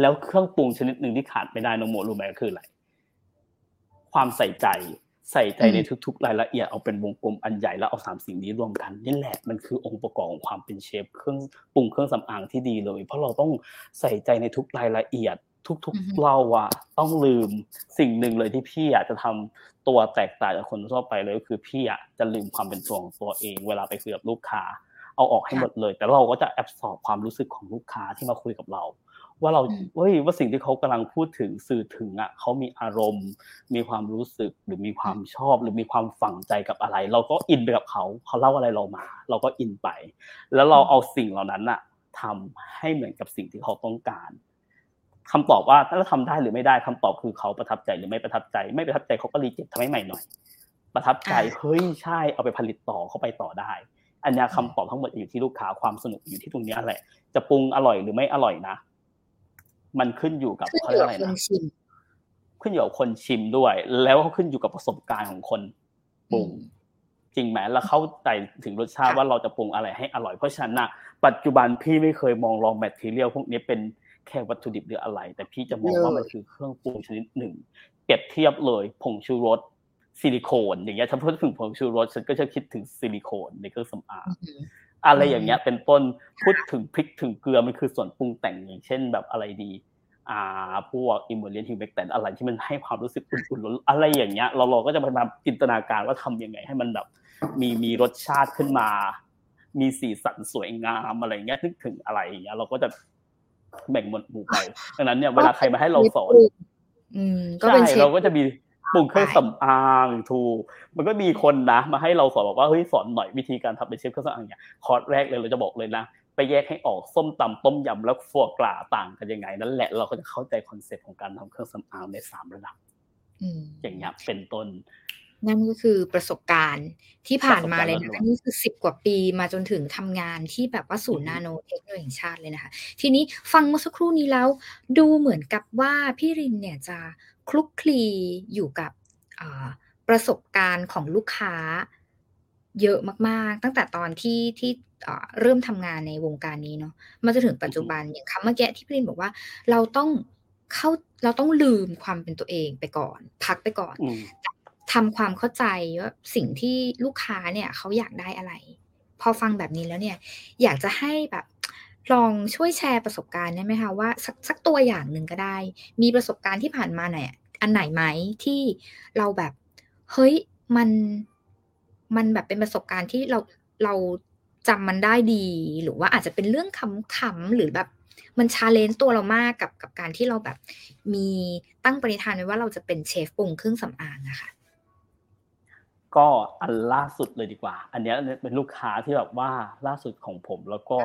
แล้วเครื่องปรุงชนิดหนึ่งที่ขาดไม่ได้น้องโมรู้ไหมก็คืออะไรความใส่ใจใส่ใจในทุก ๆ รายละเอียดเอาเป็นวงกลมอันใหญ่แล้วเอาสามสิ่งนี้รวมกันนี่แหละมันคือองค์ประกอบของความเป็นเชฟเครื่องปรุงเครื่องสำอางที่ดีเลย เพราะเราต้องใส่ใจในทุกรายละเอียด ทุกๆเราอะต้องลืมสิ่งหนึ่งเลยที่พี่อยากจะทำตัวแตกต่างจากคนทั่วไปเลยก็คือพี่อะจะลืมความเป็นตัวของตัวเอง เวลาไปคุยกับลูกค้า เอาออกให้หมดเลย แต่เราก็จะแอบสอบความรู้สึกของลูกค้าที่มาคุยกับเรา ว่าเราเฮ้ยว่าสิ่งที่เขากำลังพูดถึงสื่อถึงอะเขามีอารมณ์ มีความรู้สึกหรือมีความชอบ หรือมีความฝังใจกับอะไร เราก็อินไปกับเขาเขาเล่าอะไรเรามา เราก็อินไป แล้วเราเอาสิ่งเหล่านั้นอะทำให้เหมือนกับสิ่งที่เขาต้องการ คำตอบว่าถ้าทำได้หรือไม่ได้คำตอบคือเขาประทับใจหรือไม่ประทับใจ ไม่ประทับใจเขาก็รีเจ็คทำให้ใหม่หน่อย ประทับใจเฮ้ยใช่เอาไปผลิตต่อเข้าไปต่อได้ อันนี้คำตอบทั้งหมดอยู่ที่ลูกค้าความสนุกอยู่ที่ตรงนี้แหละ จะปรุงอร่อยหรือไม่อร่อยนะ มันขึ้นอยู่กับเขาเรียกอะไรนะขึ้นอยู่กับคนชิมด้วย แล้วก็ขึ้นอยู่กับประสบการณ์ของคนปรุงจริงไหมแล้วเข้าใจถึงรสชาติว่าเราจะปรุงอะไรให้อร่อยเพราะฉะนั้นนะปัจจุบันพี่ไม่เคยมองรองแมทเทียลพวกนี้เป็น แค่วัตถุดิบหรืออะไร แต่พี่จะมองว่ามันคือเครื่องปรุงชนิดหนึ่งเปรียบเทียบเลยผงชูรสซิลิโคน อย่างเงี้ยถ้าพูดถึงผงชูรสฉันก็จะคิดถึงซิลิโคนในเครื่องสำอางอะไรอย่างเงี้ย เป็นต้นพูดถึงพริกถึงเกลือมันคือส่วนปรุงแต่งอย่างเช่นแบบอะไรดี อ่าพวก emollient humectant อะไรที่มันให้ความรู้สึกอุ่นๆอะไรอย่างเงี้ย เราเราก็จะพยายามจินตนาการว่าทํำยังไง ให้มันแบบ มีมีรสชาติขึ้นมา มีสีสันสวยงามอะไรเงี้ยนึกถึงอะไรอย่างเงี้ยเราก็จะ แบ่งหมวดหมู่ไปดังนั้นเนี่ยเวลาใครมาให้เราสอนใช่เราก็จะมีปรุงเครื่องสำอางถูกมันก็มีคนนะ มาให้เราสอนบอกว่าเฮ้ยสอนหน่อยวิธีการทำเป็นเชฟเครื่องสำอางเนี่ยคอร์สแรกเลยเราจะบอกเลยนะไปแยกให้ออกส้มตำต้มยำแล้วฟัวกราส์ต่างกันยังไง นั่นแหละเราก็จะเข้าใจ concept ของการทำเครื่องสำอางในสามระดับอย่างเงี้ยเป็นต้น นั่นก็คือประสบการณ์ที่ผ่านมาเลยนะคะนี่คือสิบกว่าปีมาจนถึงทำงานที่แบบว่าศูนย์นาโนเทคโนโลยีแห่งชาติเลยนะคะ ทีนี้ฟังเมื่อสักครู่นี้แล้ว ดูเหมือนกับว่าพี่รินเนี่ยจะคลุกคลีอยู่กับประสบการณ์ของลูกค้าเยอะมาก ๆ ตั้งแต่ตอนที่ที่เริ่มทำงานในวงการนี้เนาะมาจนถึงปัจจุบันอย่างคำเมื่อกี้ที่พี่ลินบอกว่าเราต้องเข้าเราต้องลืมความเป็นตัวเองไปก่อน พักไปก่อน ทำความเข้าใจว่าสิ่งที่ลูกค้าเนี่ยเขาอยากได้อะไร พอฟังแบบนี้แล้วเนี่ย อยากจะให้แบบลองช่วยแชร์ประสบการณ์ได้ไหมคะว่าสักสักตัวอย่างหนึ่งก็ได้ มีประสบการณ์ที่ผ่านมาไหนอันไหนไหมที่เราแบบ เฮ้ยมันมันแบบเป็นประสบการณ์ที่เราเราจำมันได้ดี หรือว่าอาจจะเป็นเรื่องขำๆหรือแบบมัน challenge ตัวเรามากกับกับการที่เราแบบ มีตั้งปณิธานไว้ว่าเราจะเป็นเชฟปรุงเครื่องสำอางอะค่ะ ก็อันล่าสุดเลยดีกว่า อันนี้เป็นลูกค้าที่แบบว่าล่าสุดของผม แล้วก็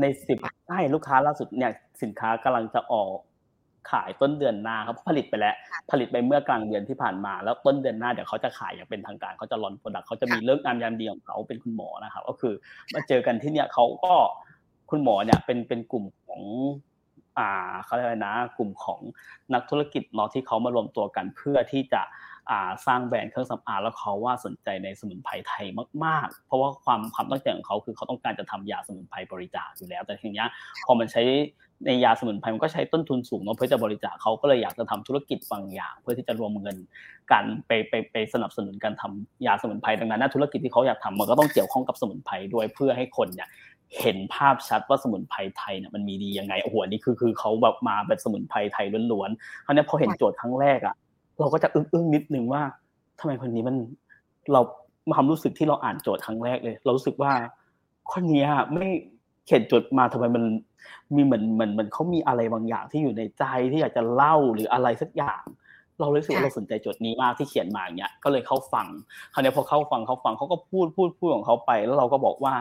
ในสิบใช่ลูกค้าล่าสุดเนี่ยสินค้ากำลังจะออกขายต้นเดือนหน้าครับผลิตไปแล้ว ผลิตไปเมื่อกลางเดือนที่ผ่านมา แล้วต้นเดือนหน้าเดี๋ยวเขาจะขายอย่างเป็นทางการเขาจะ launch product เขาจะมีฤกษ์งามยามดีของเขาเป็นคุณหมอนะครับ ก็คือมาเจอกันที่เนี่ยเขาก็คุณหมอเนี่ยเป็นเป็นกลุ่มของอ่าเขาเรียกนะ กลุ่มของนักธุรกิจเนาะที่เขามารวมตัวกันเพื่อที่จะ อ่าสร้างแบรนด์เครื่องสำอางแล้วเขาว่าสนใจในสมุนไพรไทยมาก ๆ เพราะว่าความความตั้งใจของเขาคือเขาต้องการจะทำยาสมุนไพรบริจาคอยู่แล้ว แต่ทีนี้พอมันใช้ในยาสมุนไพรมันก็ใช้ต้นทุนสูงเนาะเพื่อจะบริจาคเขาก็เลยอยากจะทำธุรกิจบางอย่าง เพื่อที่จะรวมเงินกันไปไปไปสนับสนุนการทำยาสมุนไพรดังนั้นธุรกิจที่เขาอยากทำมันก็ต้องเกี่ยวข้องกับสมุนไพรด้วยเพื่อให้คนเนี่ยเห็นภาพชัดว่าสมุนไพรไทยเนี่ยมันมีดียังไงโอ้โหนี่คือคือเขาแบบมาแบบสมุนไพรไทยล้วนๆคราวนี้พอเห็นโจทย์ครั้งแรกอะ เราก็จะอึ้งๆนิดนึงว่าทำไมคนนี้มันเราความรู้สึกที่เราอ่านโจทย์ครั้งแรกเลย เรารู้สึกว่าคนนี้ไม่เขียนโจทย์มาทำไมมันมีเหมือนเหมือนเหมือนเขามีอะไรบางอย่างที่อยู่ในใจที่อยากจะเล่าหรืออะไรสักอย่าง เราเลยรู้สึกว่าเราสนใจโจทย์นี้มากที่เขียนมาอย่างเงี้ยก็เลยเข้าฟังคราวนี้พอเข้าฟังเขาฟังเขาก็พูดพูดพูดของเขาไป แล้วเราก็บอกว่า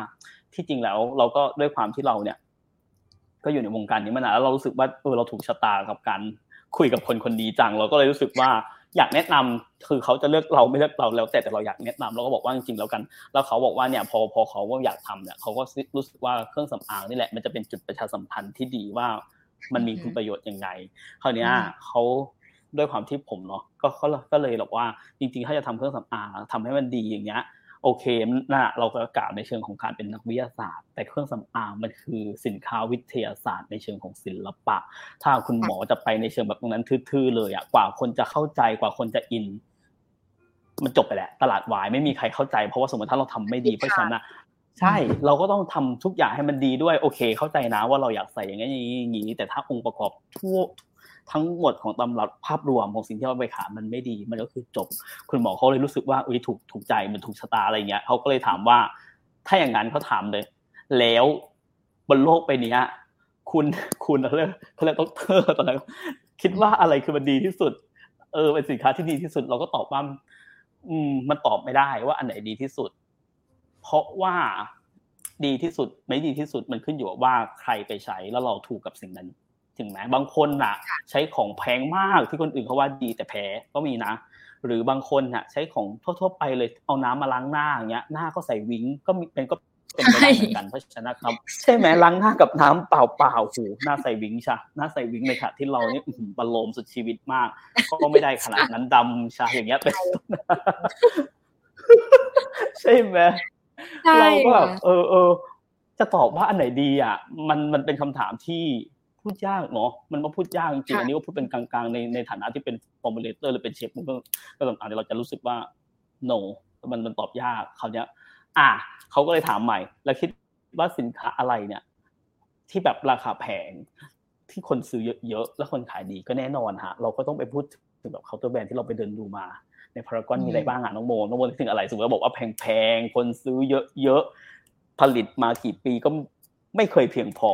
ที่จริงแล้ว เราก็ด้วยความที่เราเนี่ย ก็อยู่ในวงการนี้มานานแล้วเรารู้สึกว่าเออเราถูกชะตากับการ คุยกับคนคนนี้จัง เราก็เลยรู้สึกว่าอยากแนะนำคือเขาจะเลือกเราไม่เลือกเราแล้วแต่แต่เราอยากแนะนำเราก็บอกว่าจริงๆแล้วกัน แล้วเขาบอกว่าเนี่ยพอพอเขาว่าอยากทำเนี่ยเขาก็รู้สึกว่าเครื่องสำอางนี่แหละมันจะเป็นจุดประชาสัมพันธ์ที่ดีว่ามันมีคุณประโยชน์ยังไงคราวนี้เขาด้วยความที่ผมเนาะก็ก็เลยบอกว่าจริงๆ ถ้าจะทำเครื่องสำอางทำให้มันดีอย่างเงี้ย โอเคน่ะเราก็กล่าวในเชิงของการเป็นนักวิทยาศาสตร์ แต่เครื่องสำอางมันคือสินค้าวิทยาศาสตร์ ในเชิงของศิลปะ ถ้าคุณหมอจะไปในเชิงแบบตรงนั้นทื่อๆเลยอะกว่าคนจะเข้าใจกว่าคนจะอิน มันจบไปแหละตลาดวายไม่มีใครเข้าใจ เพราะว่าสมมติถ้าเราทำไม่ดีเพราะฉะนั้นอะใช่ เราก็ต้องทำทุกอย่างให้มันดีด้วย โอเค เข้าใจนะว่าเราอยากใส่อย่างนี้อย่างนี้แต่ถ้าองค์ประกอบทั่ว ทั้งหมดของตำรับภาพรวมของสิ่งที่เราไปขายมันไม่ดี มันก็คือจบ คุณหมอเขาเลยรู้สึกว่าอุ้ยถูกถูกใจมันถูกชะตาอะไรเงี้ยเขาก็เลยถามว่า ถ้าอย่างนั้นเขาถามเลย แล้วบนโลกไปนี้คุณคุณเขาเรียกเขาเรียกต้องเธอร์ตอนนั้นคิดว่าอะไรคือมันดีที่สุด เออเป็นสินค้าที่ดีที่สุด เราก็ตอบว่าอืม มันตอบไม่ได้ว่าอันไหนดีที่สุด เพราะว่าดีที่สุด ไม่ดีที่สุดมันขึ้นอยู่ว่าใครไปใช้แล้วเราถูกกับสิ่งนั้น ถึงไหมบางคนอะ ใช้ของแพงมากที่คนอื่นเขาว่าดีแต่แพ้ก็มีนะ หรือบางคนอะ ใช้ของทั่วๆไปเลยเอาน้ำมาล้างหน้าอย่างเงี้ย หน้าก็ใส่วิงก็มีเป็นก็เป็นไปได้เหมือนกันเพราะฉะนั้นครับ ใช่ไหมล้างหน้ากับน้ำเปล่าๆหูหน้าใส่วิงใช่หน้าใส่วิงเลยค่ะ ที่เราเนี่ยบรรโลมสุดชีวิตมาก ก็ไม่ได้ขนาดนั้นดำใช่อย่างเงี้ยเป็นใช่ไหมเราก็แบบเออเออจะตอบว่าอันไหนดีอะ มันมันเป็นคำถามที่ พูดยากเนาะมันมาพูดยากจริงอันนี้ก็พูดเป็นกลางๆในในฐานะที่เป็น formulator หรือเป็นเชฟมันก็ก็ต่างๆเราจะรู้สึกว่า no มันมันตอบยากเขาเนี้ย อะเขาก็เลยถามใหม่ แล้วคิดว่าสินค้าอะไรเนี่ย ที่แบบราคาแพงที่คนซื้อเยอะๆแล้วคนขายดีก็แน่นอนฮะ เราก็ต้องไปพูดถึงแบบ counter brand ที่เราไปเดินดูมา ในพารากอนมีอะไรบ้างอะน้องโมน้องโมถึงอะไรสมมติเราบอกว่าแพงๆคนซื้อเยอะๆผลิตมากี่ปีก็ไม่เคยเพียงพอ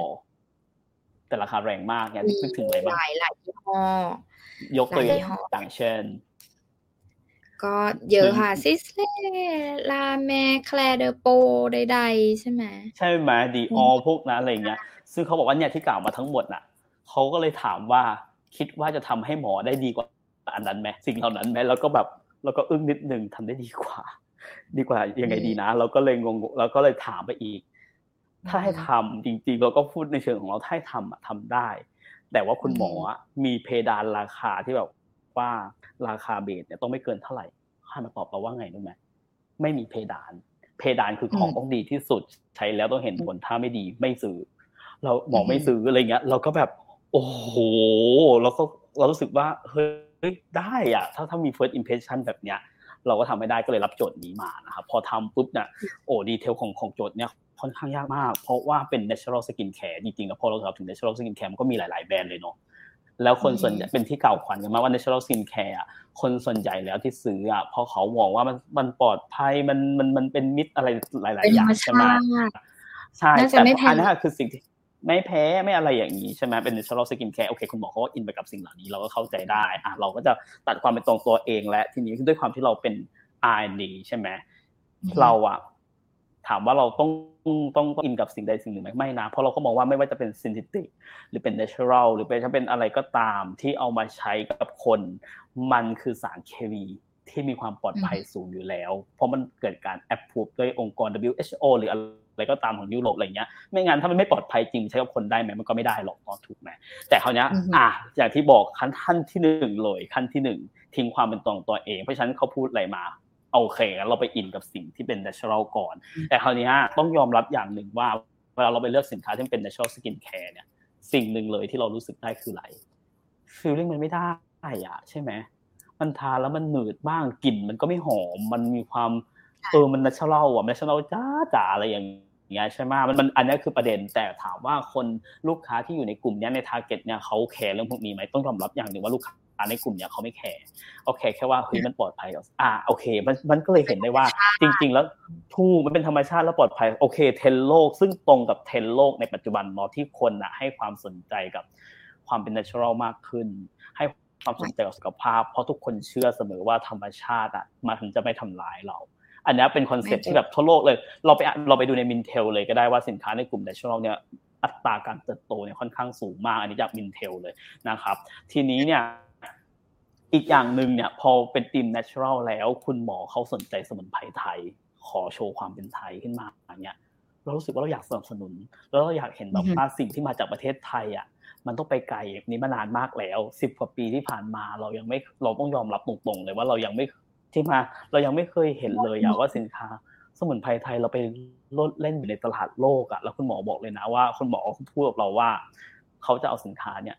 แต่ราคาแรงมากเนี่ยนึกถึงอะไรบ้างหลายหลายยี่ห้อยกตัวอย่างเช่น ก็เยอะค่ะซิสเล่ลาแมแคลเดโปใดๆใช่ไหมใช่ไหมดีออพวกนั้นอะไรเงี้ย ซึ่งเขาบอกว่าเนี่ยที่กล่าวมาทั้งหมดน่ะเขาก็เลยถามว่าคิดว่าจะทำให้หมอได้ดีกว่าอันนั้นไหมสิ่งเหล่านั้นไหมแล้วก็แบบแล้วก็อึ้งนิดนึงทำได้ดีกว่า ดีกว่ายังไงดีนะ เราก็เลยงงเราก็เลยถามไปอีก ถ้าให้ทำจริง ๆ เราก็พูดในเชิงของเราถ้าให้ทำอะทำได้ แต่ว่าคุณหมอมีเพดานราคาที่แบบว่าราคาเบสเนี่ยต้องไม่เกินเท่าไหร่ข้ามาตอบเราว่าไงรู้ไหมไม่มีเพดาน เพดานคือของต้องดีที่สุดใช้แล้วต้องเห็นผลถ้าไม่ดีไม่ซื้อ เราหมอไม่ซื้ออะไรเงี้ย เราก็แบบ โอ้โหเราก็เรารู้สึกว่าเฮ้ยได้อะถ้าถ้ามี first impression แบบเนี้ย เราก็ทำไม่ได้ก็เลยรับโจทย์นี้มานะครับพอทำปุ๊บเนี่ยโอ้ดีเทลของของโจทย์เนี่ย ค่อนข้างยากมาก เพราะว่าเป็น natural skin care จริงๆแล้วพอเราถามถึง natural skin care มันก็มีหลายๆแบรนด์เลยเนาะแล้วคนส่วนใหญ่เป็นที่เก่าขวัญกันมาว่า natural skin care อะคนส่วนใหญ่แล้วที่ซื้ออะพอเขาบอกว่ามันมันปลอดภัยมันมันมันเป็นมิตรอะไรหลาย ๆ อย่างใช่ไหมใช่แต่อันนี้คือสิ่งที่ไม่แพ้ไม่อะไรอย่างนี้ใช่ไหมเป็น natural skin care โอเคคุณหมอเขาก็อินไปกับสิ่งเหล่านี้เราก็เข้าใจได้อะเราก็จะตัดความเป็นตรงตัวเองและทีนี้ด้วยความที่เราเป็น R&D ใช่ไหมเราอะ ถามว่าเราต้องต้องต้องอินกับสิ่งใดสิ่งหนึ่งไหมไม่นะ เพราะเราก็มองว่าไม่ว่าจะเป็นซิน t ติ c หรือเป็นเนเชอรัลหรือเป็นจะเป็นอะไรก็ตามที่เอามาใช้กับคน มันคือสารเคมีที่มีความปลอดภัยสูงอยู่แล้ว เพราะมันเกิดการแอปพูฟด้วยองค์กร WHO หรืออะไรอะไรก็ตามของยุโรปอะไรเงี้ยไม่งั้นถ้ามันไม่ปลอดภัยจริงใช้กับคนได้ไหมมันก็ไม่ได้หรอกถูกไหมแต่คราวนี้อะอย่างที่บอกขั้นขั้นที่หนึ่งเลยขั้นที่หนึ่งทิ้งความเป็นตัวตัวเอง เพราะฉะนั้นเขาพูดอะไรมา โอเคเราไปอินกับสิ่งที่เป็น natural ก่อน แต่คราวนี้ต้องยอมรับอย่างหนึ่งว่าเวลาเราไปเลือกสินค้าที่เป็น natural skin care เนี่ย สิ่งหนึ่งเลยที่เรารู้สึกได้คืออะไร feeling มันไม่ได้อะใช่ไหมมันทาแล้วมันหนืดบ้างกลิ่นมันก็ไม่หอม มันมีความเออมัน natural อะ natural จ้าจ๋าอะไรอย่างเงี้ยใช่ไหมมันมันอันนี้คือประเด็นแต่ถามว่าคนลูกค้าที่อยู่ในกลุ่มนี้ใน target เนี่ยเขาแคร์เรื่องพวกนี้ไหมต้องยอมรับอย่างหนึ่งว่าลูกค้า ในกลุ่มเนี่ยเขาไม่แคร์โอเคแค่ว่าเฮ้ยมันปลอดภัยอ่าโอเค มันมันก็เลยเห็นได้ว่าจริง ๆ แล้วทูมันเป็นธรรมชาติแล้วปลอดภัยโอเค เทรนด์โลก ซึ่งตรงกับเทรนด์โลกในปัจจุบันเนาะที่คนอะให้ความสนใจกับความเป็น natural มากขึ้น ให้ความสนใจกับสุขภาพ เพราะทุกคนเชื่อเสมอว่าธรรมชาติอะมันจะไม่ทำร้ายเราอันนี้เป็น concept ที่แบบทั่วโลกเลย เราไปเราไปดูใน Mintel เลยก็ได้ว่าสินค้าในกลุ่ม natural เนี่ยอัตราการเติบโตเนี่ยค่อนข้างสูงมาก อันนี้จาก Mintel เลยนะครับ ทีนี้เนี่ย อีกอย่างหนึ่งเนี่ย พอเป็นทีม natural แล้ว คุณหมอเขาสนใจสมุนไพรไทย ขอโชว์ความเป็นไทยขึ้นมาเนี่ยเรารู้สึกว่าเราอยากสนับสนุน แล้วเราอยากเห็นแบบว่าสิ่งที่มาจากประเทศไทยอะมันต้องไปไกลนี้มานานมากแล้วสิบกว่าปีที่ผ่านมาเรายังไม่เราต้องยอมรับตรงๆเลยว่าเรายังไม่ที่มาเรายังไม่เคยเห็นเลยอะว่าสินค้า สมุนไพรไทยเราไปลดเล่นอยู่ในตลาดโลกอะแล้วคุณหมอบอกเลยนะว่าคุณหมอพูดกับเราว่า เขาจะเอาสินค้าเนี่ย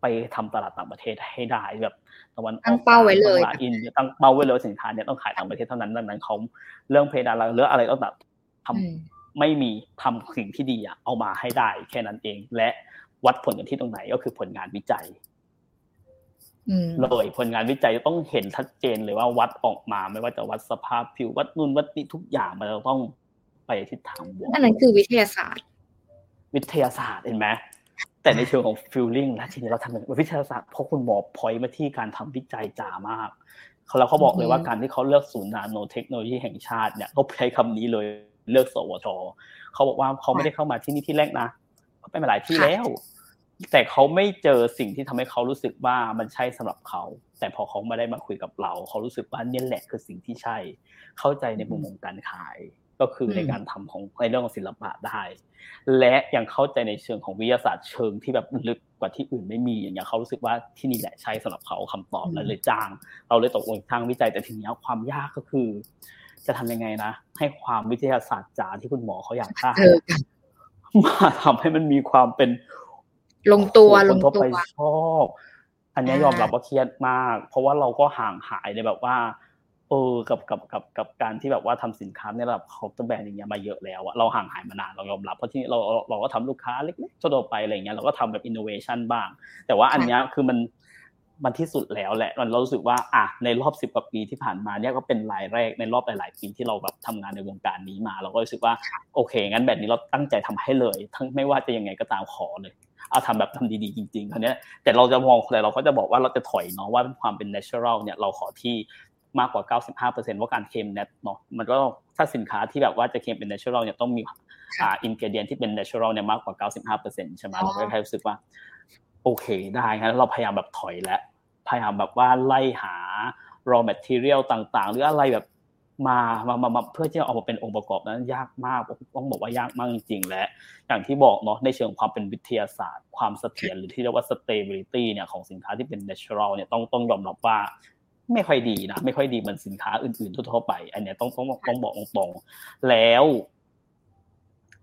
ไปทำตลาดต่างประเทศให้ได้แบบ ตะวันออกตั้งเป้าไว้เลยอินตั้งเป้าไว้เลยสินค้าเนี่ยต้องขายต่างประเทศเท่านั้นดังนั้นเขาเรื่องเพดานเรื่องอะไรต้องแบบทำไม่มีทำสิ่งที่ดีอะเอามาให้ได้แค่นั้นเอง และวัดผลกันที่ตรงไหนก็คือผลงานวิจัยเลยผลงานวิจัยจะต้องเห็นชัดเจนเลยว่าวัดออกมาไม่ว่าจะวัดสภาพผิววัดนุ่นวัดนี่ทุกอย่างมันจะต้องไปทิศทางบวกอันนั้นคือวิทยาศาสตร์ วิทยาศาสตร์เห็นไหม แต่ในเชิงของฟิลลิ่งแล้วทีนี้เราทำวิทยาศาสตร์เพราะคุณหมอพอยมาที่การทำวิจัยจ๋ามากเขาแล้วเขาบอกเลยว่าการที่เขาเลือกศูนย์นาโนเทคโนโลยีแห่งชาติเนี่ยเขาใช้คำนี้เลยเลือกสวทเขาบอกว่าเขาไม่ได้เข้ามาที่นี่ที่แรกนะเขาไปมาหลายที่แล้ว แต่เขาไม่เจอสิ่งที่ทำให้เขารู้สึกว่ามันใช่สำหรับเขา แต่พอเขามาได้มาคุยกับเรา เขารู้สึกว่านี่แหละคือสิ่งที่ใช่ เข้าใจในมุมของการขาย ก็คือในการทำของในเรื่องของศิลปะได้ และยังเข้าใจในเชิงของวิทยาศาสตร์เชิงที่แบบลึกกว่าที่อื่นไม่มีอย่างเงี้ยเขารู้สึกว่าที่นี่แหละใช่สำหรับเขาคำตอบแล้วเลยจ้าง เราเลยตกลงทางวิจัยแต่ทีนี้ความยากก็คือ จะทำยังไงนะ ให้ความวิทยาศาสตร์จ๋าที่คุณหมอเขาอยากได้มาทำให้มันมีความเป็น ลงตัวลงตัวชอบ อันนี้ยอมรับว่าเครียดมาก เพราะว่าเราก็ห่างหายในแบบว่า เออกับกับกับกับการที่แบบว่าทำสินค้าในระดับ counter brand อย่างเงี้ยมาเยอะแล้วอะเราห่างหายมานานเรายอมรับเพราะที่เราเราก็ทำลูกค้าเล็กๆทั่วไปอะไรเงี้ยเราก็ทำแบบอินโนเวชันบ้าง แต่ว่าอันเนี้ยคือมันมันที่สุดแล้วแหละเรารู้สึกว่าอะในรอบสิบกว่าปีที่ผ่านมาเนี่ยก็เป็นรายแรกในรอบหลายๆปีที่เราแบบทำงานในวงการนี้มา เราก็รู้สึกว่าโอเคงั้นแบบนี้เราตั้งใจทำให้เลย ทั้งไม่ว่าจะยังไงก็ตามขอเลยเอาทำแบบทำดีๆจริงๆคราวนี้แต่เราจะมองแต่เราก็จะบอกว่าเราจะถอยเนาะว่าความเป็น natural เนี่ยเราขอที่ มากกว่า 95%ว่าการเคลมเน็ตเนาะมันก็ถ้าสินค้าที่แบบว่าจะเคลมเป็น natural เนี่ยต้องมีอ่าอินกิเดียนที่เป็น natural เนี่ยมากกว่า 95%ใช่ไหมเราก็แค่รู้สึกว่า โอเคได้ครับเราพยายามแบบถอยแล้วพยายามแบบว่าไล่หา raw material ต่างๆ หรืออะไรแบบมามามามาเพื่อที่จะออกมาเป็นองค์ประกอบนั้นยากมากต้องบอกว่ายากมากจริงๆและ อย่างที่บอกเนาะในเชิงความเป็นวิทยาศาสตร์ ความเสถียรหรือที่เรียกว่า stability เนี่ยของสินค้าที่เป็น natural เนี่ยต้องต้องยอมรับว่า ไม่ค่อยดีนะไม่ค่อยดีเหมือนสินค้าอื่นๆทั่วไป อันนี้ต้องต้องต้องบอกตรงๆแล้ว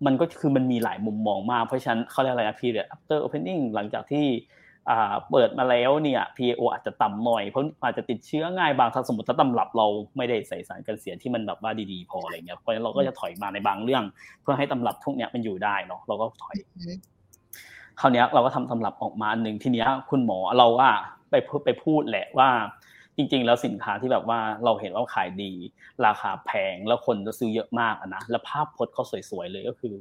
มันก็คือมันมีหลายมุมมองมากเพราะฉะนั้นเขาเรียกอะไรนะ period after opening หลังจากที่เปิดมาแล้วเนี่ย PAO อาจจะต่ำหน่อยเพราะอาจจะติดเชื้อง่ายบางถ้าสมมติถ้าตำรับเราไม่ได้ใส่สารกันเสียที่มันแบบว่าดีๆพออะไรเงี้ยเพราะฉะนั้นเราก็จะถอยมาในบางเรื่อง เพื่อให้ตำรับพวกเนี้ยมันอยู่ได้เนาะเราก็ถอยคราวนี้เราก็ทำตำรับออกมาหนึ่งทีเนี้ยคุณหมอเราว่าไปไปพูดแหละว่า จริง ๆ แล้วสินค้าที่แบบว่าเราเห็นว่าขายดี ราคาแพงแล้วคนจะซื้อเยอะมากนะแล้วภาพพจน์เขาสวยๆเลยก็คือ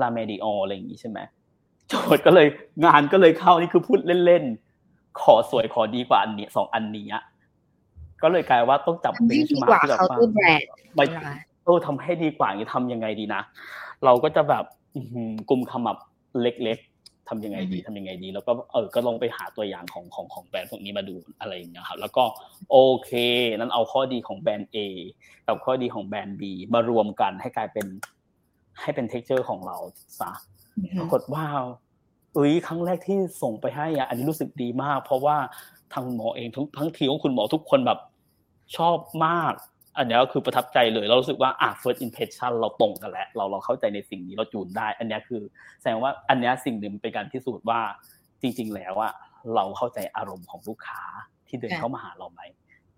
ลาเมดิอออะไรอย่างนี้ใช่ไหมโจทย์ก็เลยงานก็เลยเข้านี่คือพูดเล่นๆขอสวยขอดีกว่าอันนี้สองอันนี้ก็เลยกลายว่าต้องจับเป็นมาที่แบบว่าไปเออทำให้ดีกว่าอย่างนี้ทำยังไงดีนะ เราก็จะแบบกลุ่มคำแบบเล็ก ทำยังไงดีทำยังไงดี แล้วก็เออก็ลองไปหาตัวอย่างของของของแบรนด์พวกนี้มาดูอะไรอย่างเงี้ยครับแล้วก็โอเคนั้นเอาข้อดีของแบรนด์ A กับข้อดีของแบรนด์ B มารวมกันให้กลายเป็นให้เป็น texture ของเราซะปรากฏว่าเอ้ยครั้งแรกที่ส่งไปให้อะอันนี้รู้สึกดีมาก เพราะว่าทางหมอเองทั้งทั้งทีมของคุณหมอทุกคนแบบชอบมาก อันนี้ก็คือประทับใจเลย เรารู้สึกว่าอะ first impression เราตรงกันแล้ว เราเราเข้าใจในสิ่งนี้เราจูนได้ อันนี้คือแสดงว่าอันนี้สิ่งหนึ่งเป็นการพิสูจน์ว่าจริง ๆ แล้วอะเราเข้าใจอารมณ์ของลูกค้าที่เดินเข้ามาหาเราไหม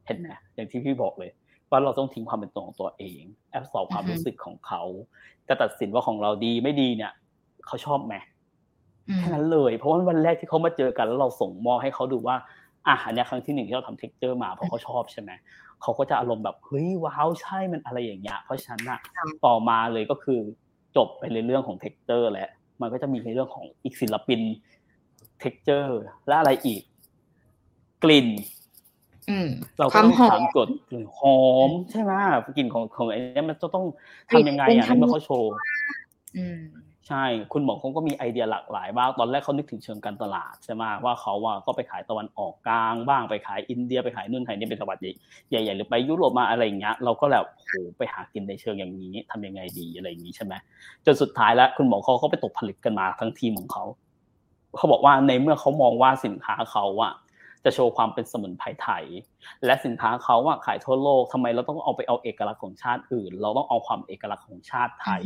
เห็นไหมอย่างที่พี่บอกเลย ว่าเราต้องทิ้งความเป็นตัวของตัวเอง แอบสอบความรู้สึกของเขาจะตัดสินว่าของเราดีไม่ดีเนี่ยเขาชอบไหมแค่นั้นเลย เพราะว่าวันแรกที่เขามาเจอกันแล้วเราส่งมอบให้เขาดูว่าอะอันนี้ครั้งที่หนึ่งที่เราทำ texture มาเพราะเขาชอบใช่ไหม เขาก็จะอารมณ์แบบเฮ้ย wow ใช่มันอะไรอย่างเงี้ยเพราะฉะนั้นอะต่อมาเลยก็คือจบไปในเรื่องของ texture แหละมันก็จะมีในเรื่องของอีกศิลปิน texture และอะไรอีก กลิ่นเราก็ต้องถามกดกลิ่นหอมใช่ไหมกลิ่นของของไอ้นี้มันจะต้องทำยังไงอะเมื่อเขาโชว์ ใช่คุณหมอเขาก็มีไอเดียหลากหลายบ้างตอนแรกเขานึกถึงเชิงการตลาดใช่ไหมว่าเขาว่าก็ไปขายตะวันออกกลางบ้างไปขายอินเดียไปขายนู่นขายนี่เป็นตลาดใหญ่ๆหรือไปยุโรปมาอะไรอย่างเงี้ยเราก็แบบโหไปหากินในเชิงอย่างนี้ทำยังไงดีอะไรอย่างนี้ใช่ไหมจนสุดท้ายแล้วคุณหมอเขาก็ไปตกผลิตกันมาทั้งทีมของเขาเขาบอกว่าในเมื่อเขามองว่าสินค้าเขาอะจะโชว์ความเป็นสมุนไพรไทย และสินค้าเขาอะขายทั่วโลกทำไมเราต้องเอาไปเอาเอกลักษณ์ของชาติอื่น เราต้องเอาความเอกลักษณ์ของชาติไทย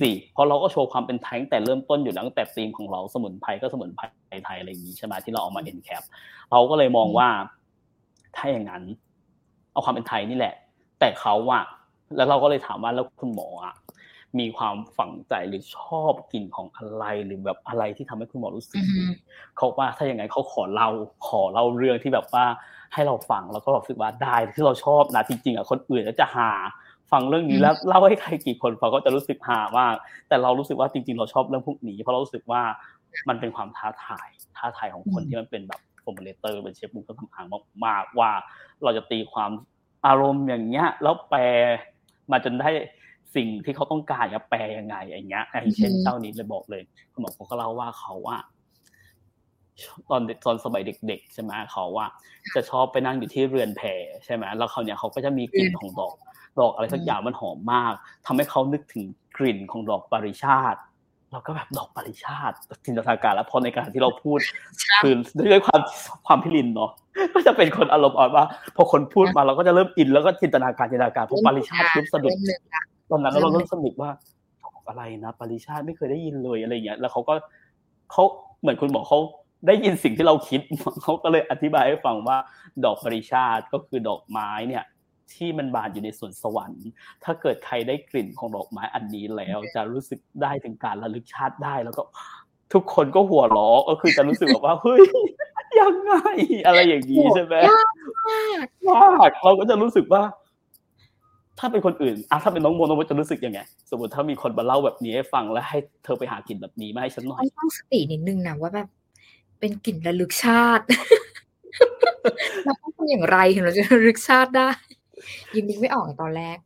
สี่เพราะเราก็โชว์ความเป็นไทยตั้งแต่เริ่มต้นอยู่ตั้งแต่ธีมของเราสมุนไพรก็สมุนไพรไทยอะไรอย่างนี้ใช่ไหมที่เราเอามาเอ็นแคปเราก็เลยมองว่าถ้าอย่างนั้น เอาความเป็นไทยนี่แหละ แต่เขาอะแล้วเราก็เลยถามว่าแล้วคุณหมออะมีความฝังใจหรือชอบกลิ่นของอะไรหรือแบบอะไรที่ทำให้คุณหมอรู้สึกดีเขาว่าถ้าอย่างไงเขาขอเราขอเล่าเรื่องที่แบบว่าให้เราฟังแล้วก็รู้สึกว่าได้ที่เราชอบนะจริงๆอะคนอื่นก็จะหา ฟังเรื่องนี้แล้วเล่าให้ใครกี่คนฟังก็จะรู้สึกหามาก แต่เรารู้สึกว่าจริง ๆ เราชอบเรื่องพวกนี้เพราะเรารู้สึกว่ามันเป็นความท้าทาย ท้าทายของคนที่มันเป็นแบบฟอร์มูลเตอร์เป็นเชฟบุ้งก็ทำอางมากๆว่าเราจะตีความอารมณ์อย่างเงี้ยแล้วแปลมาจนได้สิ่งที่เขาต้องการจะแปลยังไงอย่างเงี้ยอย่างเช่นเจ้านี้เลยบอกเลยคุณหมอเขาก็เล่าว่าเขาว่าตอนตอนสมัยเด็ก ๆ ใช่ไหมเขาว่า จะชอบไปนั่งอยู่ที่เรือนแพใช่ไหมแล้วเขาเนี่ยเขาก็จะมีกลิ่นของดอก ดอกอะไรสักอย่างมันหอมมากทำให้เขานึกถึงกลิ่นของดอกปริชาติเราก็แบบดอกปริชาติจินตนาการแล้วพอในการที่เราพูดคือด้วยความความพิรินเนาะก็จะเป็นคนอารมณ์อ่อนว่า พอคนพูดมาเราก็จะเริ่มอินแล้วก็จินตนาการจินตนาการพอปริชาติปุ๊บสะดุดตอนนั้นเราเริ่มสนุกว่าอะไรนะปริชาติไม่เคยได้ยินเลยอะไรเงี้ยแล้วเขาก็เขาเหมือนคุณบอกเขาได้ยินสิ่งที่เราคิดเขาก็เลยอธิบายให้ฟังว่า ดอกปริชาติก็คือดอกไม้เนี่ย ที่มันบานอยู่ในสวนสวรรค์ ถ้าเกิดใครได้กลิ่นของดอกไม้อันนี้แล้ว จะรู้สึกได้ถึงการระลึกชาติได้แล้วก็ทุกคนก็หัวเราะก็คือจะรู้สึกแบบว่าเฮ้ยยังไงอะไรอย่างนี้ใช่ไหมมากเราก็จะรู้สึกว่า ถ้าเป็นคนอื่นอะถ้าเป็นน้องโมน้องโมจะรู้สึกยังไง สมมติถ้ามีคนมาเล่าแบบนี้ให้ฟังแล้วให้เธอไปหากลิ่นแบบนี้มาให้ฉันหน่อยต้องสตินิดนึงนะว่าแบบเป็นกลิ่นระลึกชาติเราต้องทำอย่างไรถึงเราจะระลึกชาติได้ ยิงนึกไม่ออกตอนแรก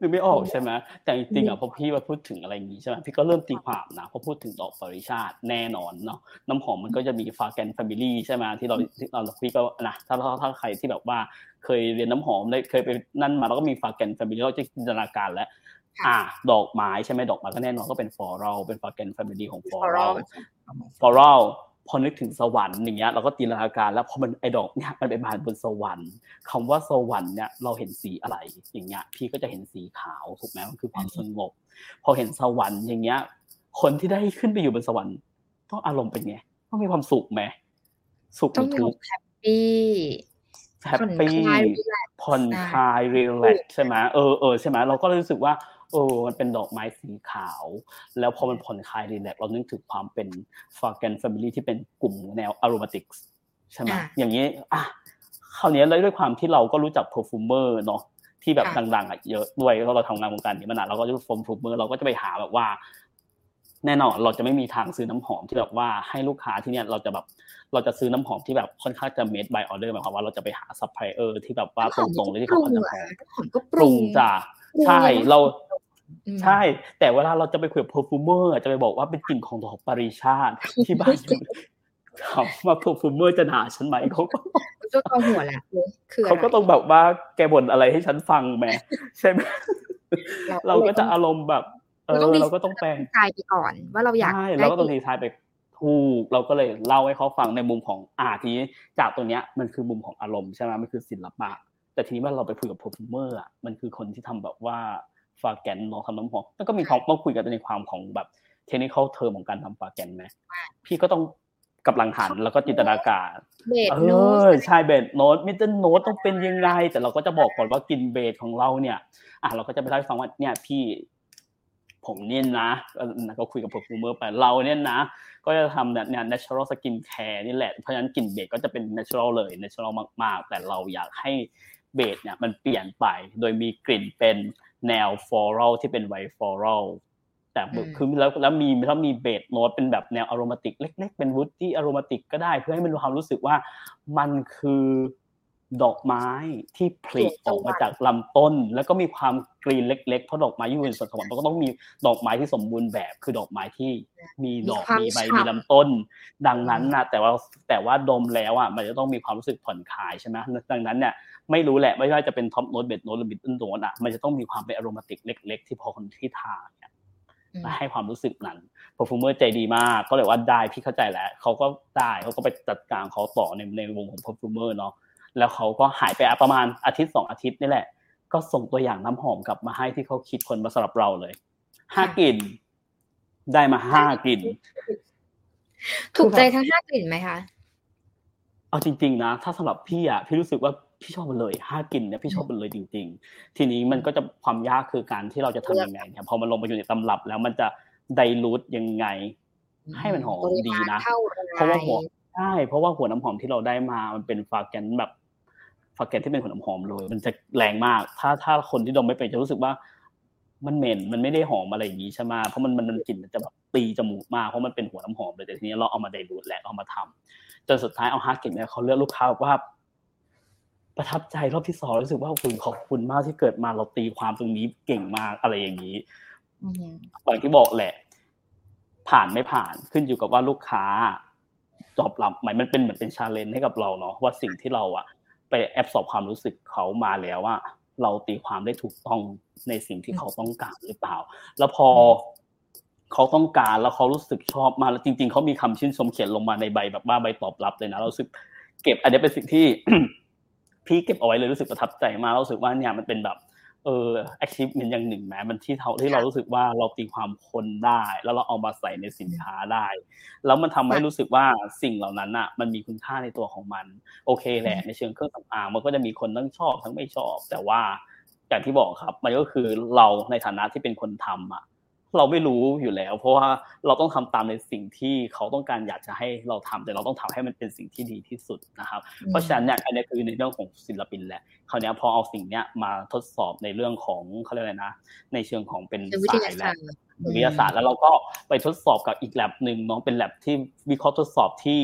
นึกไม่ออกใช่ไหมแต่จริงๆอะพอพี่มาพูดถึงอะไรอย่างนี้ใช่ไหมพี่ก็เริ่มตีความนะพอพูดถึงดอกปริชาติแน่นอนเนาะน้ำหอมมันก็จะมีฟาแกนแฟมิลี่ใช่ไหมที่เราที่เราพี่ก็นะถ้าถ้าใครที่แบบว่าเคยเรียนน้ำหอมได้เคยไปนั่นมาแล้วก็มี fragrance family เราจะจินตนาการแล้วอ่า ดอกไม้ใช่ไหมดอกไม้ก็แน่นอนก็เป็น floral เป็น fragrance family ของ floral floral พอนึกถึงสวรรค์อย่างเงี้ยเราก็จินตนาการ แล้วพอมันไอดอกเนี่ยมันไปบานบนสวรรค์คำว่าสวรรค์เนี่ยเราเห็นสีอะไรอย่างเงี้ยพี่ก็จะเห็นสีขาวถูกไหมมันคือความสงบ พอเห็นสวรรค์อย่างเงี้ย คนที่ได้ขึ้นไปอยู่บนสวรรค์ต้องอารมณ์เป็นไงต้องมีความสุขไหมสุขหรือทุกข์ happy happy ผ่อนคลาย relax ใช่ไหมเออเออใช่ไหมเราก็รู้สึกว่า เออมันเป็นดอกไม้สีขาว แล้วพอมันผ่อนคลาย relax เรานึกถึงความเป็น fragrance family ที่เป็นกลุ่มแนว aromatic ใช่ไหมอย่างนี้อะคราวนี้เลยด้วยความที่เราก็รู้จัก perfumer เนาะที่แบบดังๆอะเยอะด้วยเพราะเราทำงานวงการนี้มานานเราก็จะ perfumer เราก็จะไปหาแบบว่า แน่นอนเราจะไม่มีทางซื้อน้ำหอมที่แบบว่าให้ลูกค้าที่เนี่ยเราจะแบบเราจะซื้อน้ำหอมที่แบบค่อนข้างจะ made by order หมายความว่าเราจะไปหาซัพพลายเออร์ที่แบบว่าตรงๆเลยที่เขาทำน้ำหอมปรุงจ้ะใช่เรา ใช่ แต่เวลาเราจะไปคุยกับ perfumer จะไปบอกว่าเป็นกลิ่นของดอกปาริชาติที่บานถามว่า perfumer จะด่าฉันไหมเขาก็ก็เอาหัวแหละคือเขาก็ต้องแบบว่าแกบ่นอะไรให้ฉันฟังแม่ใช่ไหมเราก็จะอารมณ์แบบ เออเราก็ต้องแปลงใจไปก่อน ว่าเราอยากใช่เราก็ต้องดีไซน์ไปถูกเราก็เลยเล่าให้เขาฟังในมุมของอาทีนี้จากตัวเนี้ยมันคือมุมของอารมณ์ใช่ไหมมันคือศิลปะ แต่ทีนี้ว่าเราไปคุยกับโปรฟิวเมอร์อะมันคือคนที่ทำแบบว่า ฟาแกนลองทำน้ำหอมแล้วก็มีความต้องคุยกันในความของแบบเทคนิคเทอมของการทำฟาแกนไหมพี่ก็ต้องกับหลังหันแล้วก็จินตนาการเออใช่ base note middle note ต้องเป็นยังไง แต่เราก็จะบอกก่อนว่ากลิ่น base ของเราเนี่ย อะเราก็จะไปเล่าให้ฟังว่าเนี่ยพี่ผมเนี่ยนะก็คุยกับ perfumer ไปเราเนี่ยนะ ก็จะทำเนี่ย natural skin care นี่แหละ เพราะฉะนั้นกลิ่น base ก็จะเป็น natural เลย natural มาก ๆ แต่เราอยากให้ base เนี่ยมันเปลี่ยนไป โดยมีกลิ่นเป็น แนว floral ที่เป็น white floral แต่คือแล้วแล้วมีถ้ามี base note เป็นแบบแนว aromatic เล็ก ๆ เป็น woody aromatic ก็ได้ เพื่อให้มันมีความรู้สึกว่ามันคือดอกไม้ที่ผลิออกมาจากลำต้น แล้วก็มีความ green เล็กๆเพราะดอกไม้อยู่ในสวนสวรรค์มันก็ต้องมีดอกไม้ที่สมบูรณ์แบบ คือดอกไม้ที่มีดอกมีใบมีลำต้น ดังนั้นนะแต่ว่าแต่ว่าดมแล้วอะมันจะต้องมีความรู้สึกผ่อนคลายใช่ไหมดังนั้นเนี่ย ไม่รู้แหละไม่ว่าจะเป็น top note base note หรือ mid note อะมันจะต้องมีความเป็น aromatic เล็ก ๆ ที่พอคนที่ทาเนี่ยให้ความรู้สึกนั้น perfumer ใจดีมาก ก็เลยว่าได้พี่เข้าใจแล้วเขาก็ได้เขาก็ไปจัดการเขาต่อในในวงของพอฟูเมอร์เนาะแล้วเขาก็หายไปประมาณอาทิตย์สองอาทิตย์นี่แหละ ก็ส่งตัวอย่างน้ำหอมกลับมาให้ที่เขาคิดคนมาสำหรับเราเลยห้ากลิ่นได้มาห้ากลิ่นถูกใจทั้งห้ากลิ่นไหมคะเอาจริง ๆ นะ ถ้าสำหรับพี่อะพี่รู้สึกว่า พี่ชอบมันเลยห้ากลิ่นเนี่ยพี่ชอบมันเลยจริง ๆ ทีนี้มันก็จะความยากคือการที่เราจะทำยังไงเนี่ยพอมันลงไปอยู่ในตำรับแล้วมันจะdilute ยังไง ให้มันหอมดีนะ เพราะว่าหัวใช่เพราะว่าหัวน้ำหอมที่เราได้มามันเป็น fragrance แบบ fragrance ที่เป็นหัวน้ำหอมเลย มันจะแรงมาก ถ้าถ้าคนที่ดมไม่เป็นจะรู้สึกว่ามันเหม็นมันไม่ได้หอมอะไรอย่างนี้ใช่ไหมเพราะมันมันกลิ่นมันจะแบบตีจมูกมากเพราะมันเป็นหัวน้ำหอมเลยแต่ทีนี้เราเอามา dilute แหละเอามาทำจนสุดท้ายเอาห้ากลิ่นเนี่ยเขาเลือกลูกค้าว่า ประทับใจรอบที่สองรู้สึกว่าคุณขอบคุณมากที่เกิดมาเราตีความตรงนี้เก่งมากอะไรอย่างนี้อย่างที่บอกแหละ ผ่านไม่ผ่านขึ้นอยู่กับว่าลูกค้าตอบรับหมายมันเป็นเหมือนเป็นชาเลนจ์ให้กับเราเนาะว่าสิ่งที่เราอะไปแอบสอบความรู้สึกเขามาแล้วว่าเราตีความได้ถูกต้องในสิ่งที่เขาต้องการหรือเปล่า แล้วพอเขาต้องการแล้วเขารู้สึกชอบมาแล้วจริง ๆเขามีคำชื่นชมเขียนลงมาในใบแบบว่าใบตอบรับเลยนะเราสึก เก็บอันนี้เป็นสิ่งที่ พี่เก็บเอาไว้เลยรู้สึกประทับใจมากรู้สึกว่าเนี่ยมันเป็นแบบเออ achievement อย่างหนึ่งแม้มันที่เท่าที่เรารู้สึกว่าเราตีความคนได้ แล้วเราเอามาใส่ในสินค้าได้ แล้วมันทำให้รู้สึกว่าสิ่งเหล่านั้นอะ มันมีคุณค่าในตัวของมัน โอเคแหละในเชิงเครื่องสำอางมันก็จะมีคนทั้งชอบทั้งไม่ชอบ แต่ว่าอย่างที่บอกครับ มันก็คือเราในฐานะที่เป็นคนทำอะ เราไม่รู้อยู่แล้ว เพราะว่าเราต้องทำตามในสิ่งที่เขาต้องการอยากจะให้เราทำแต่เราต้องทำให้มันเป็นสิ่งที่ดีที่สุดนะครับ เพราะฉะนั้นเนี่ยอันนี้คือในเรื่องของศิลปินแหละคราวนี้พอเอาสิ่งเนี้ยมาทดสอบในเรื่องของเขาเรียกอะไรนะ ในเชิงของเป็นสายแลบวิทยาศาสตร์แล้วเราก็ไปทดสอบกับอีกแลบหนึ่งน้องเป็นแลบที่วิเคราะห์ทดสอบที่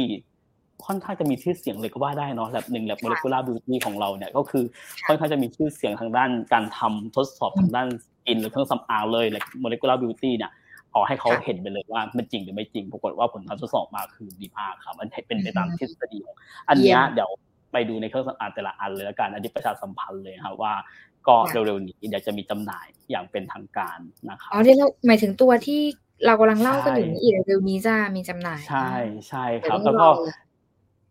ค่อนข้างจะมีชื่อเสียงเลยก็ว่าได้เนาะแลบหนึ่ง lab molecular beauty ของเราเนี่ยก็คือค่อนข้างจะมีชื่อเสียงทางด้านการทำทดสอบทางด้าน กลิ่นหรือเครื่องสำอางเลย lab molecular beauty เนี่ยขอให้เขาเห็นไปเลยว่ามันจริงหรือไม่จริง ปรากฏว่าผลการทดสอบมาคือดีมากครับมันเป็นไปตามทฤษฎีของอันนี้เดี๋ยวไปดูในเครื่องสำอางแต่ละอันเลยละกันอันนี้ประชาสัมพันธ์เลยครับว่าก็เร็วๆนี้เดี๋ยวจะมีจำหน่ายอย่างเป็นทางการนะครับอ๋อที่เราหมายถึงตัวที่เรากำลังเล่ากันอยู่อีกเร็วนี้จะมีจำหน่าย ใช่ใช่ครับ แล้วก็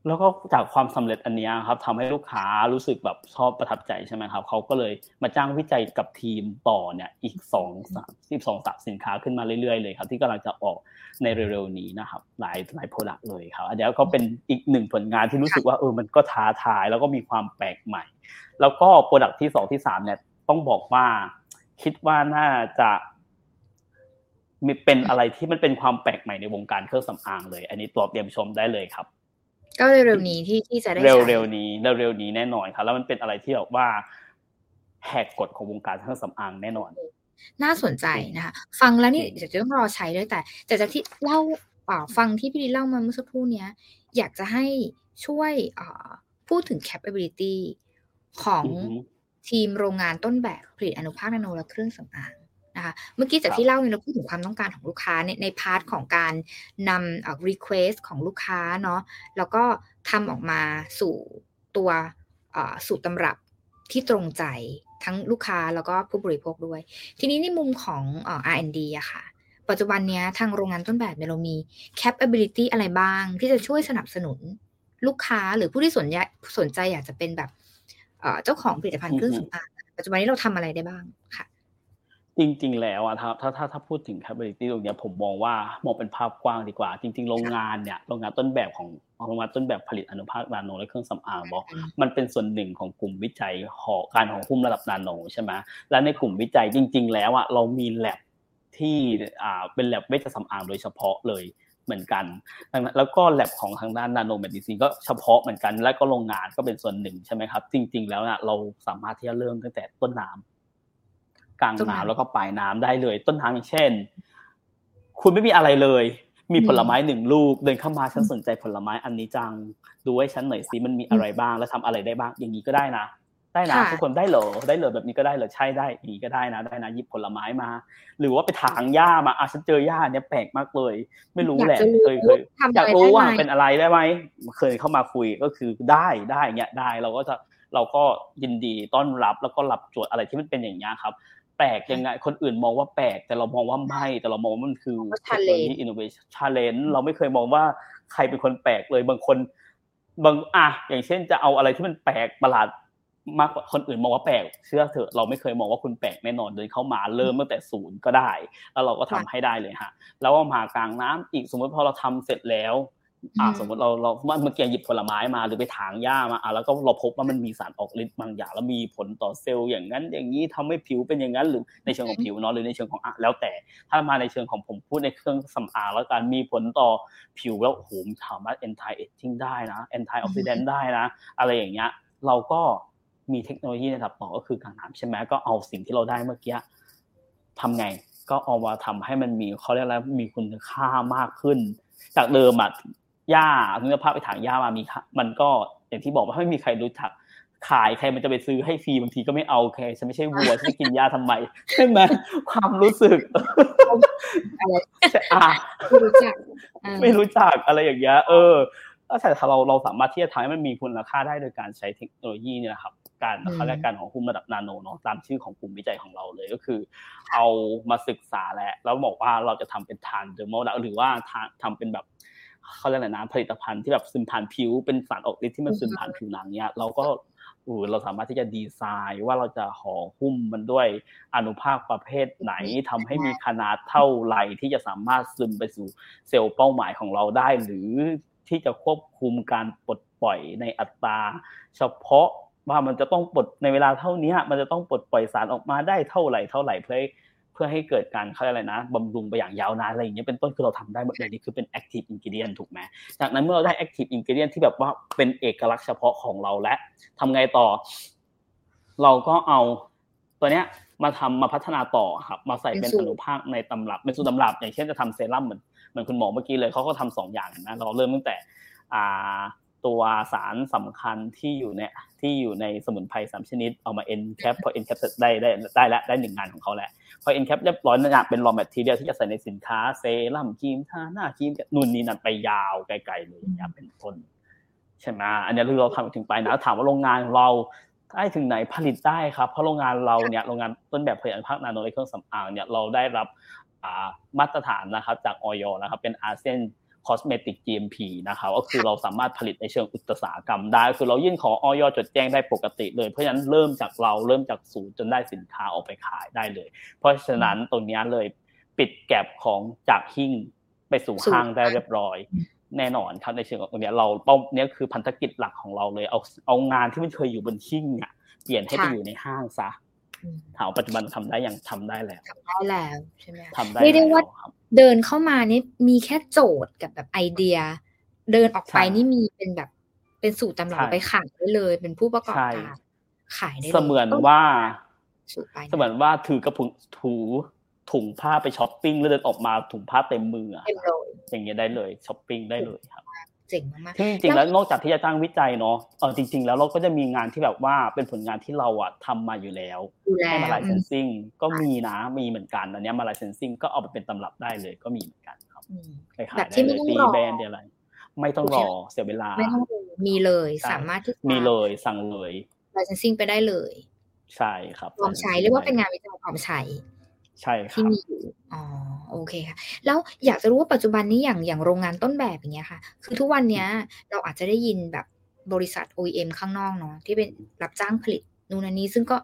แล้วก็จากความสำเร็จอันนี้ครับทำให้ลูกค้ารู้สึกแบบชอบประทับใจใช่ไหมครับเขาก็เลยมาจ้างวิจัยกับทีมต่อเนี่ยอีกสองสามสิบสองสัสินค้าขึ้นมาเรื่อยๆเลยครับ ที่กำลังจะออกในเร็วๆนี้นะครับหลายหลาย product เลยครับ อันนี้ก็เป็นอีกหนึ่งผลงานที่รู้สึกว่าเออมันก็ท้าทายแล้วก็มีความแปลกใหม่ แล้วก็ product ที่สองที่สามเนี่ยต้องบอกว่า คิดว่าน่าจะมีเป็นอะไรที่มันเป็นความแปลกใหม่ในวงการเครื่องสำอางเลย อันนี้ตัวเตรียมชมได้เลยครับ ก็เร็วๆนี้ที่ที่จะได้เร็วๆนี้เร็วๆนี้แน่นอนครับแล้วมันเป็นอะไรที่แบบว่าแหกกฎของวงการเครื่องสำอางแน่นอน น่าสนใจนะคะฟังแล้วนี่เดี๋ยวจะต้องรอใช้ด้วยแต่ แต่จากที่เล่าฟังที่พี่ดีเล่ามาเมื่อสักครู่นี้อยากจะให้ช่วยพูดถึง capability ของทีมโรงงานต้นแบบผลิตอนุภาคนาโนและเครื่องสำอาง นะคะเมื่อกี้จากที่เล่าเนี่ยเราพูดถึงความต้องการของลูกค้าในใน part ของการนำ request ของลูกค้าเนาะแล้วก็ทำออกมาสู่ตัวสูตรตำรับที่ตรงใจทั้งลูกค้าแล้วก็ผู้บริโภคด้วย ทีนี้ในมุมของเอ่อ R&D อะค่ะ ปัจจุบันเนี้ยทางโรงงานต้นแบบเนี่ยเรามี capability อะไรบ้าง ที่จะช่วยสนับสนุนลูกค้าหรือผู้ที่สนใจสนใจอยากจะเป็นแบบเอ่อเจ้าของผลิตภัณฑ์เครื่องสำอางปัจจุบันนี้เราทำอะไรได้บ้างค่ะ จริง ๆ แล้วอะถ้าถ้าถ้าถ้าพูดถึง capability ตรงเนี้ยผมมองว่ามองเป็นภาพกว้างดีกว่า จริง ๆ โรงงานเนี่ยโรงงานต้นแบบของโรงงานต้นแบบผลิตอนุภาคนาโนและเครื่องสำอางบอกมันเป็นส่วนหนึ่งของกลุ่มวิจัยหอการของหุ้มระดับนาโนใช่ไหมและในกลุ่มวิจัยจริง ๆ แล้วอะเรามีแ a บที่อ่าเป็นแ a บเวชสำอางโดยเฉพาะเลยเหมือนกันดังนั้นแล้วก็แ a บของทางด้าน nanomedicine ก็เฉพาะเหมือนกัน และก็โรงงานก็เป็นส่วนหนึ่งใช่ไหมครับ จริง ๆ แล้วนะเราสามารถที่จะเริ่มตั้งแต่ต้นน้ำ กลางน้ำแล้วก็ปลายน้ำได้เลย ต้นน้ำอย่างเช่น คุณไม่มีอะไรเลย มีผลไม้หนึ่งลูก เดินเข้ามาฉันสนใจผลไม้อันนี้จัง ดูให้ฉันหน่อยสิมันมีอะไรบ้าง แล้วทำอะไรได้บ้าง อย่างนี้ก็ได้นะ ได้นะทุกคนได้เหรอได้เหรอแบบนี้ก็ได้เหรอใช่ได้อย่างนี้ก็ได้นะได้นะหยิบผลไม้มา หรือว่าไปถางหญ้ามาอะฉันเจอหญ้าเนี้ยแปลกมากเลย ไม่รู้แหละเคยเคยอยากรู้ว่าเป็นอะไรได้ไหมเคยเข้ามาคุยก็คือได้ได้เงี้ยได้เราก็จะเราก็ยินดีต้อนรับแล้วก็รับโจทย์อะไรที่มันเป็นอย่างเงี้ยครับ แปลกยังไง คนอื่นมองว่าแปลก แต่เรามองว่าไม่ แต่เรามองว่ามันคือเทคโนโลยี innovation challenge เราไม่เคยมองว่าใครเป็นคนแปลกเลยบางคน บางอะอย่างเช่นจะเอาอะไรที่มันแปลกประหลาดมากกว่าคนอื่นมองว่าแปลกเชื่อเถอะเราไม่เคยมองว่าคุณแปลกแน่นอนเดินเข้ามาเริ่มตั้งแต่ศูนย์ก็ได้ แล้วเราก็ทำให้ได้เลยฮะแล้วมากลางน้ำอีกสมมติพอเราทำเสร็จแล้ว อ่าสมมติเราเราเมื่อกี้หยิบผลไม้มาหรือไปถางหญ้ามาอ่าแล้วก็เราพบว่ามันมีสารออกฤทธิ์บางอย่างแล้วมีผลต่อเซลล์อย่างนั้น อย่างนี้ทำให้ผิวเป็นอย่างนั้นหรือในเชิงของผิวเนาะหรือในเชิงของอะแล้วแต่ ถ้ามาในเชิงของผมพูดในเครื่องสำอางแล้วกันมีผลต่อผิวแล้วโหมสามารถ anti aging ได้นะ anti oxidant ได้นะ อะไรอย่างเงี้ยเราก็มีเทคโนโลยีในระดับต่อก็คือกางน้ำใช่ไหมก็เอาสิ่งที่เราได้เมื่อกี้ทำไงก็เอามาทำให้มันมีเขาเรียกอะไรมีคุณค่ามากขึ้น จากเดิมอะ หญ้าคุณภาพไปถางหญ้ามามีมันก็อย่างที่บอกว่าไม่มีใครรู้จักขายใครมันจะไปซื้อให้ฟรีบางทีก็ไม่เอาแค่ฉันไม่ใช่วัวฉันกินหญ้าทำไมใช่ไหมความรู้สึกอะไรอะไม่รู้จักไม่รู้จักอะไรอย่างเงี้ยเออแต่ถ้าเราเราสามารถที่จะทำให้มันมีคุณค่าได้โดยการใช้เทคโนโลยีนี่แหละครับ การเขาเรียกการของหุ้มระดับนาโนเนาะตามชื่อของกลุ่มวิจัยของเราเลยก็คือ เอามาศึกษาแล้วแล้วบอกว่าเราจะทำเป็นทานเดอร์โมดหรือว่าทำเป็นแบบ เขาเรียกอะไรนะผลิตภัณฑ์ที่แบบซึมผ่านผิว เป็นสารออกฤทธิ์ที่มันซึมผ่านผิวหนังเนี้ยเราก็อูเราสามารถที่จะดีไซน์ว่าเราจะห่อหุ้มมันด้วยอนุภาคประเภทไหนทำให้มีขนาดเท่าไหร่ที่จะสามารถซึมไปสู่เซลล์เป้าหมายของเราได้ หรือที่จะควบคุมการปลดปล่อยในอัตรา เฉพาะว่ามันจะต้องปลดในเวลาเท่านี้มันจะต้องปลดปล่อยสารออกมาได้เท่าไหร่เท่าไหร่เพื่อ พื่อให้เกิดการเขาเรียกอะไรนะบำรุงไปอย่างยาวนานอะไรอย่างเงี้ยเป็นต้นคือเราทำได้หมดเลยนี่คือเป็น active ingredient ถูกไหมจากนั้นเมื่อเราได้ active ingredient ที่แบบว่าเป็นเอกลักษณ์เฉพาะของเราและทำไงต่อ เราก็เอาตัวเนี้ยมาทำมาพัฒนาต่อครับมาใส่เป็นอนุภาคในตำรับเป็นสูตรตำรับ อย่างเช่นจะทำเซรั่มเหมือนเหมือนคุณหมอเมื่อกี้เลยเขาก็ทำสองอย่างนะเราเริ่มตั้งแต่อ่า ตัวสารสำคัญที่อยู่ในที่อยู่ในสมุนไพรสามชนิดเอามา encap พอ encap ได้ได้ได้แล้วได้หนึ่งงานของเขาแหละพอ encap เรียบร้อยนั่นเป็น raw material ที่จะใส่ในสินค้าเซรั่มครีมทาหน้าครีมนู่นนี่นั่นไปยาวไกลๆเลยอย่างเป็นต้นใช่ไหมอันนี้คือเราทำถึงไปนะถามว่าโรงงานเราได้ถึงไหนผลิตได้ครับ เพราะโรงงานเราเนี่ยโรงงานต้นแบบผลิตภัณฑ์นาโนในเครื่องสำอางเนี่ยเราได้รับมาตรฐานนะครับจากออยนะครับเป็นอาเซียน cosmetic GMP นะครับก็คือเราสามารถผลิตในเชิงอุตสาหกรรมได้คือเรายื่นขอออยจดแจ้งได้ปกติเลย เพราะฉะนั้นเริ่มจากเราเริ่มจากศูนย์จนได้สินค้าออกไปขายได้เลย เพราะฉะนั้นตรงนี้เลยปิดแก็บของจากหิ้งไปสู่ห้างได้เรียบร้อยแน่นอนครับในเชิงของตรงนี้เราเป้านี้คือพันธกิจหลักของเราเลยเอาเอางานที่มันเคยอยู่บนหิ้งอะเปลี่ยนให้ไปอยู่ในห้างซะ ถามปัจจุบันทำได้อย่างทำได้แล้วทำได้แล้วใช่ไหมทำได้เรียกได้ว่าเดินเข้ามานี่มีแค่โจทย์กับแบบไอเดีย เดินออกไปนี่มีเป็นแบบเป็นสูตรตำรับไปขายได้เลย เป็นผู้ประกอบการขายได้เสมือนว่าเสมือนว่าถือกระพุงถูถุงผ้าไปช้อปปิ้งแล้วเดินออกมาถุงผ้าเต็มมืออย่างเงี้ยได้เลยช้อปปิ้งได้เลยครับ เจ๋งมากจริงๆแล้วนอกจากที่จะจ้างวิจัยเนาะเออจริง ๆ แล้วเราก็จะมีงานที่แบบว่าเป็นผลงานที่เราอะทำมาอยู่แล้วให้มา licensing ก็มีนะมีเหมือนกันอันนี้มา licensing ก็เอาไปเป็นตำรับได้เลยก็มีเหมือนกันครับแบบที่ไม่ต้องรอแบรนด์อะไร ไม่ต้องรอเสียเวลาไม่ต้องมีเลยสามารถที่มีเลยสั่งเลยลายเซนซิ่งไปได้เลย ใช่ครับพร้อมใช้เรียกว่าเป็นงานวิจัยพร้อมใช้ ใช่ครัที่บมีอยู่อ๋อโอเคค่ะ แล้วอยากจะรู้ว่าปัจจุบันนี้อย่างอย่างโรงงานต้นแบบอย่างเงี้ยค่ะ คือทุกวันเนี้ยเราอาจจะได้ยินแบบบริษัท OEM ข้างนอกเนาะที่เป็นรับจ้างผลิตนู่นนนนี้ซึ่งก็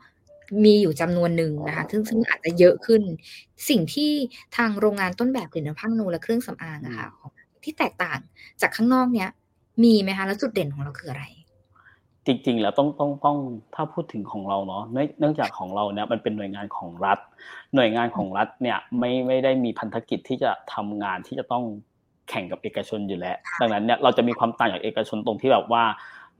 มีอยู่จำนวนหนึ่งนะคะ ซึ่งซึ่งอาจจะเยอะขึ้น สิ่งที่ทางโรงงานต้นแบบผลิตภัณฑ์นูและเครื่องสำอางอะค่ะที่แตกต่างจากข้างนอกเนี้ยมีไหมคะ แล้วจุดเด่นของเราคืออะไร จริง ๆ แล้วต้องต้องต้องถ้าพูดถึงของเราเนาะเนื่องเนื่องจากของเราเนี่ยมันเป็นหน่วยงานของรัฐ หน่วยงานของรัฐเนี่ยไม่ไม่ได้มีพันธกิจที่จะทำงานที่จะต้องแข่งกับเอกชนอยู่แล้ว ดังนั้นเนี่ยเราจะมีความต่างจากเอกชนตรงที่แบบว่า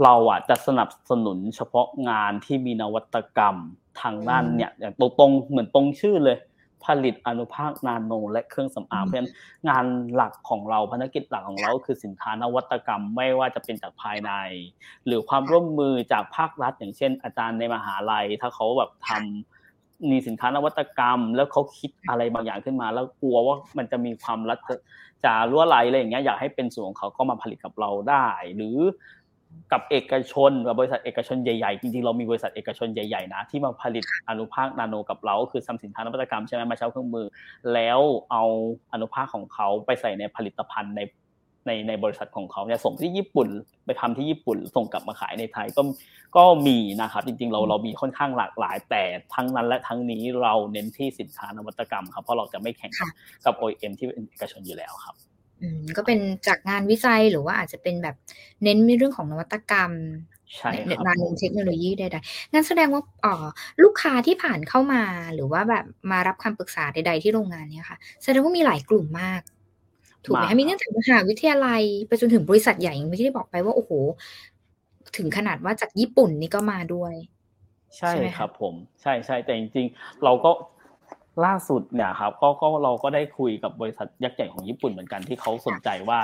เราอะจะสนับสนุนเฉพาะงานที่มีนวัตกรรมทางด้านเนี่ยอย่างตรงๆเหมือนตรงชื่อเลย ผลิตอนุภาคนาโน และเครื่องสำอางเพราะฉะนั้นงานหลักของเราภารกิจหลักของเราคือสินค้านวัตกรรมไม่ว่าจะเป็นจากภายใน หรือความร่วมมือจากภาครัฐ อย่างเช่น อาจารย์ในมหาลัย ถ้าเขาแบบทำมีสินค้านวัตกรรม แล้วเขาคิดอะไรบางอย่างขึ้นมา แล้วกลัวว่ามันจะมีความรัฐจะรั่วไหลอะไรอย่างเงี้ยอยากให้เป็นส่วนของเขาก็มาผลิตกับเราได้ หรือ กับเอกชนกับบริษัทเอกชนใหญ่ๆ จริงๆ เรามีบริษัทเอกชนใหญ่ๆนะที่มาผลิตอนุภาคนาโนกับเราก็คือทำสินค้านวัตกรรมใช่ไหมมาเช่าเครื่องมือ แล้วเอาอนุภาคของเขาไปใส่ในผลิตภัณฑ์ในในในบริษัทของเขาเนี่ยส่งที่ญี่ปุ่นไปทำที่ญี่ปุ่น ส่งกลับมาขายในไทยก็ก็มีนะครับ จริงๆ เราเรามีค่อนข้างหลากหลาย แต่ทั้งนั้นและทั้งนี้เราเน้นที่สินค้านวัตกรรมครับเพราะเราจะไม่แข่งกับ OEM ที่เป็นเอกชนอยู่แล้วครับอืม ก็เป็นจากงานวิจัยหรือว่าอาจจะเป็นแบบเน้นในเรื่องของนวัตกรรมใช่ครับนาโนเทคโนโลยีใดๆงั้นแสดงว่าอ๋อลูกค้าที่ผ่านเข้ามาหรือว่าแบบมารับคำปรึกษาใด ๆ ที่โรงงานเนี้ยค่ะ แสดงว่ามีหลายกลุ่มมาก ถูกไหมคะมีตั้งแต่มหาวิทยาลัยไปจนถึงบริษัทใหญ่อย่างที่ได้บอกไปว่าโอ้โห ถึงขนาดว่าจากญี่ปุ่นนี่ก็มาด้วย ใช่ครับผม ใช่ใช่แต่จริงๆ เราก็ ล่าสุดเนี่ยครับก็ก็เราก็ได้คุยกับบริษัทยักษ์ใหญ่ของญี่ปุ่นเหมือนกันที่เขาสนใจว่า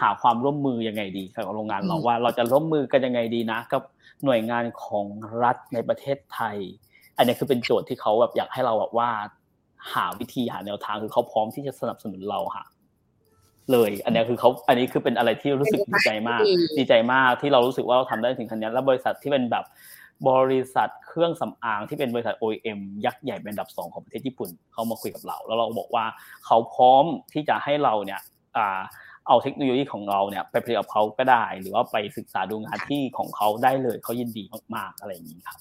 หาความร่วมมือยังไงดีกับโรงงานเราว่าเราจะร่วมมือกันยังไงดีนะ กับหน่วยงานของรัฐในประเทศไทย อันนี้คือเป็นโจทย์ที่เขาแบบอยากให้เราแบบว่า หาวิธีหาแนวทางคือเขาพร้อมที่จะสนับสนุนเราค่ะ เลย อันนี้คือเขาอันนี้คือเป็นอะไรที่รู้สึกดีใจมาก ดีใจมากที่เรารู้สึกว่าเราทำได้ถึงขนาดนี้แล้วบริษัทที่เป็นแบบ บริษัทเครื่องสำอางที่เป็นบริษัท OEM ยักษ์ใหญ่เป็นอันดับสองของประเทศญี่ปุ่นเขามาคุยกับเรา แล้วเราบอกว่าเขาพร้อมที่จะให้เราเนี่ยเอาเทคโนโลยีของเราเนี่ยไปผลิตกับเขาก็ได้ หรือว่าไปศึกษาดูงานที่ของเขาได้เลยเขายินดีมากๆอะไรอย่างนี้ครับ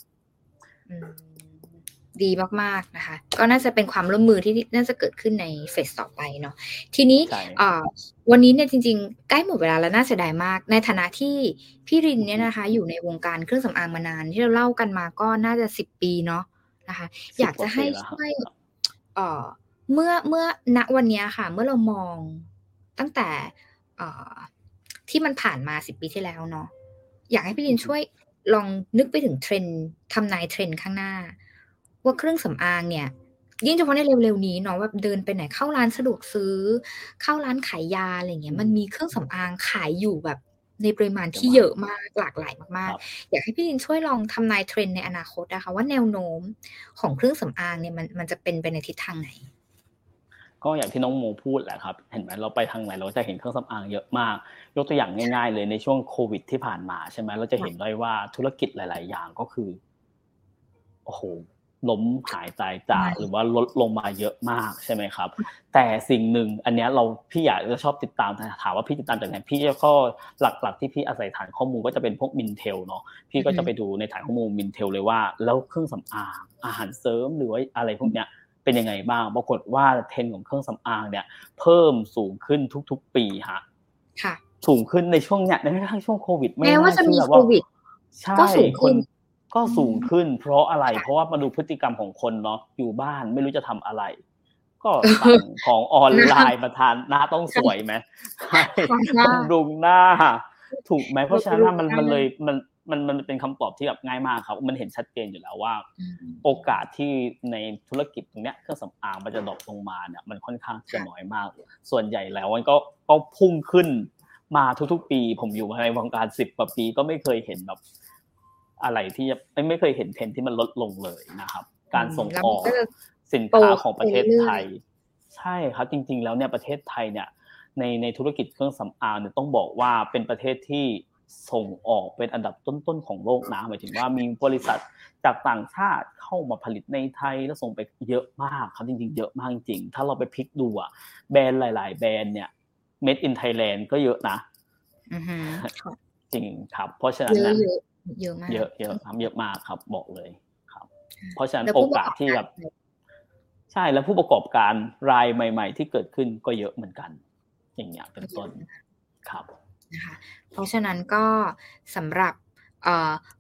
ดีมากๆนะคะ ก็น่าจะเป็นความร่วมมือที่น่าจะเกิดขึ้นในเฟสต่อไปเนาะทีนี้วันนี้เนี่ยจริงๆ ใกล้หมดเวลาแล้วน่าเสียดายมาก ในฐานะที่พี่รินเนี่ยนะคะ อยู่ในวงการเครื่องสำอางมานาน ที่เราเล่ากันมาก็น่าจะสิบปีเนาะนะคะ อยากจะให้ช่วยเอ่อเมื่อเมื่อณวันนี้ค่ะ เมื่อเรามองตั้งแต่เอ่อที่มันผ่านมาสิบปีที่แล้วเนาะอยากให้พี่รินช่วยลองนึกไปถึงเทรนด์ทำนายเทรนด์ข้างหน้า ว่าเครื่องสำอางเนี่ย ยิ่งเฉพาะในเร็วๆนี้เนาะว่าเดินไปไหนเข้าร้านสะดวกซื้อ เข้าร้านขายยาอะไรเงี้ยมันมีเครื่องสำอางขายอยู่แบบในปริมาณที่เยอะมากหลากหลายมากๆ อยากให้พี่ลินช่วยลองทำนายเทรนด์ในอนาคตนะคะว่าแนวโน้มของเครื่องสำอางเนี่ยมันมันจะเป็นไปในทิศทางไหน ก็อย่างที่น้องโมพูดแหละครับ เห็นไหมเราไปทางไหนเราจะเห็นเครื่องสำอางเยอะมาก ยกตัวอย่างง่าย ๆ เลยในช่วงโควิดที่ผ่านมาใช่ไหมเราจะเห็นได้ว่าธุรกิจหลาย ๆ อย่างก็คือโอ้โห ล้มหายตายจากหรือว่าลดลงมาเยอะมากใช่ไหมครับ แต่สิ่งหนึ่งอันนี้เราพี่อยากจะชอบติดตามถามว่าพี่ติดตามจากไหนพี่ก็หลักๆ ที่พี่อาศัยฐานข้อมูลก็จะเป็นพวก Mintel เนาะพี่ก็จะไปดูในฐานข้อมูล Mintel เลยว่า แล้วเครื่องสำอางอาหารเสริมหรือว่าอะไรพวกเนี้ยเป็นยังไงบ้างปรากฏว่าเทรนด์ของเครื่องสำอางเนี่ย เพิ่มสูงขึ้นทุก ๆ ปีฮะค่ะ สูงขึ้นในช่วงเนี้ยในช่วงโควิดแม้ว่าจะมีโควิดใช่ก็สูงขึ้น ก็สูงขึ้น เพราะอะไร เพราะว่ามาดูพฤติกรรมของคนเนาะอยู่บ้านไม่รู้จะทำอะไร ก็สั่งของออนไลน์มาทานหน้าต้องสวยไหมใช่ต้องดุงหน้า ถูกไหมเพราะฉะนั้นมันมันเลยมันมันมันเป็นคำตอบที่แบบง่ายมากครับ มันเห็นชัดเจนอยู่แล้วว่า โอกาสที่ในธุรกิจตรงเนี้ยเครื่องสำอางมันจะดรอปลงมาเนี่ยมันค่อนข้างจะน้อยมาก ส่วนใหญ่แล้วมันก็ก็พุ่งขึ้นมาทุกๆ ปี ผมอยู่ในวงการสิบกว่าปีก็ไม่เคยเห็นแบบ อะไรที่ไม่ไม่เคยเห็นเทรนที่มันลดลงเลยนะครับ การส่งออกสินค้าของประเทศไทย ใช่ครับจริง ๆ แล้วเนี่ยประเทศไทยเนี่ย ในในธุรกิจเครื่องสำอางเนี่ยต้องบอกว่าเป็นประเทศที่ส่งออกเป็นอันดับต้นๆของโลกนะหมายถึงว่ามีบริษัทจากต่างชาติเข้ามาผลิตในไทยแล้วส่งไปเยอะมากครับจริงๆ เยอะมากจริงถ้าเราไปพลิกดูอะแบรนด์หลาย ๆ แบรนด์เนี่ย made in Thailand ก็เยอะนะจริงครับ เพราะฉะนั้น เยอะเยอะมาก เยอะเยอะครับเยอะมากครับบอกเลยครับ เพราะฉะนั้นโอกาสที่แบบใช่แล้วผู้ประกอบการรายใหม่ ๆ ที่เกิดขึ้นก็เยอะเหมือนกัน อย่างเงี้ยเป็นต้นครับนะคะเพราะฉะนั้นก็สำหรับ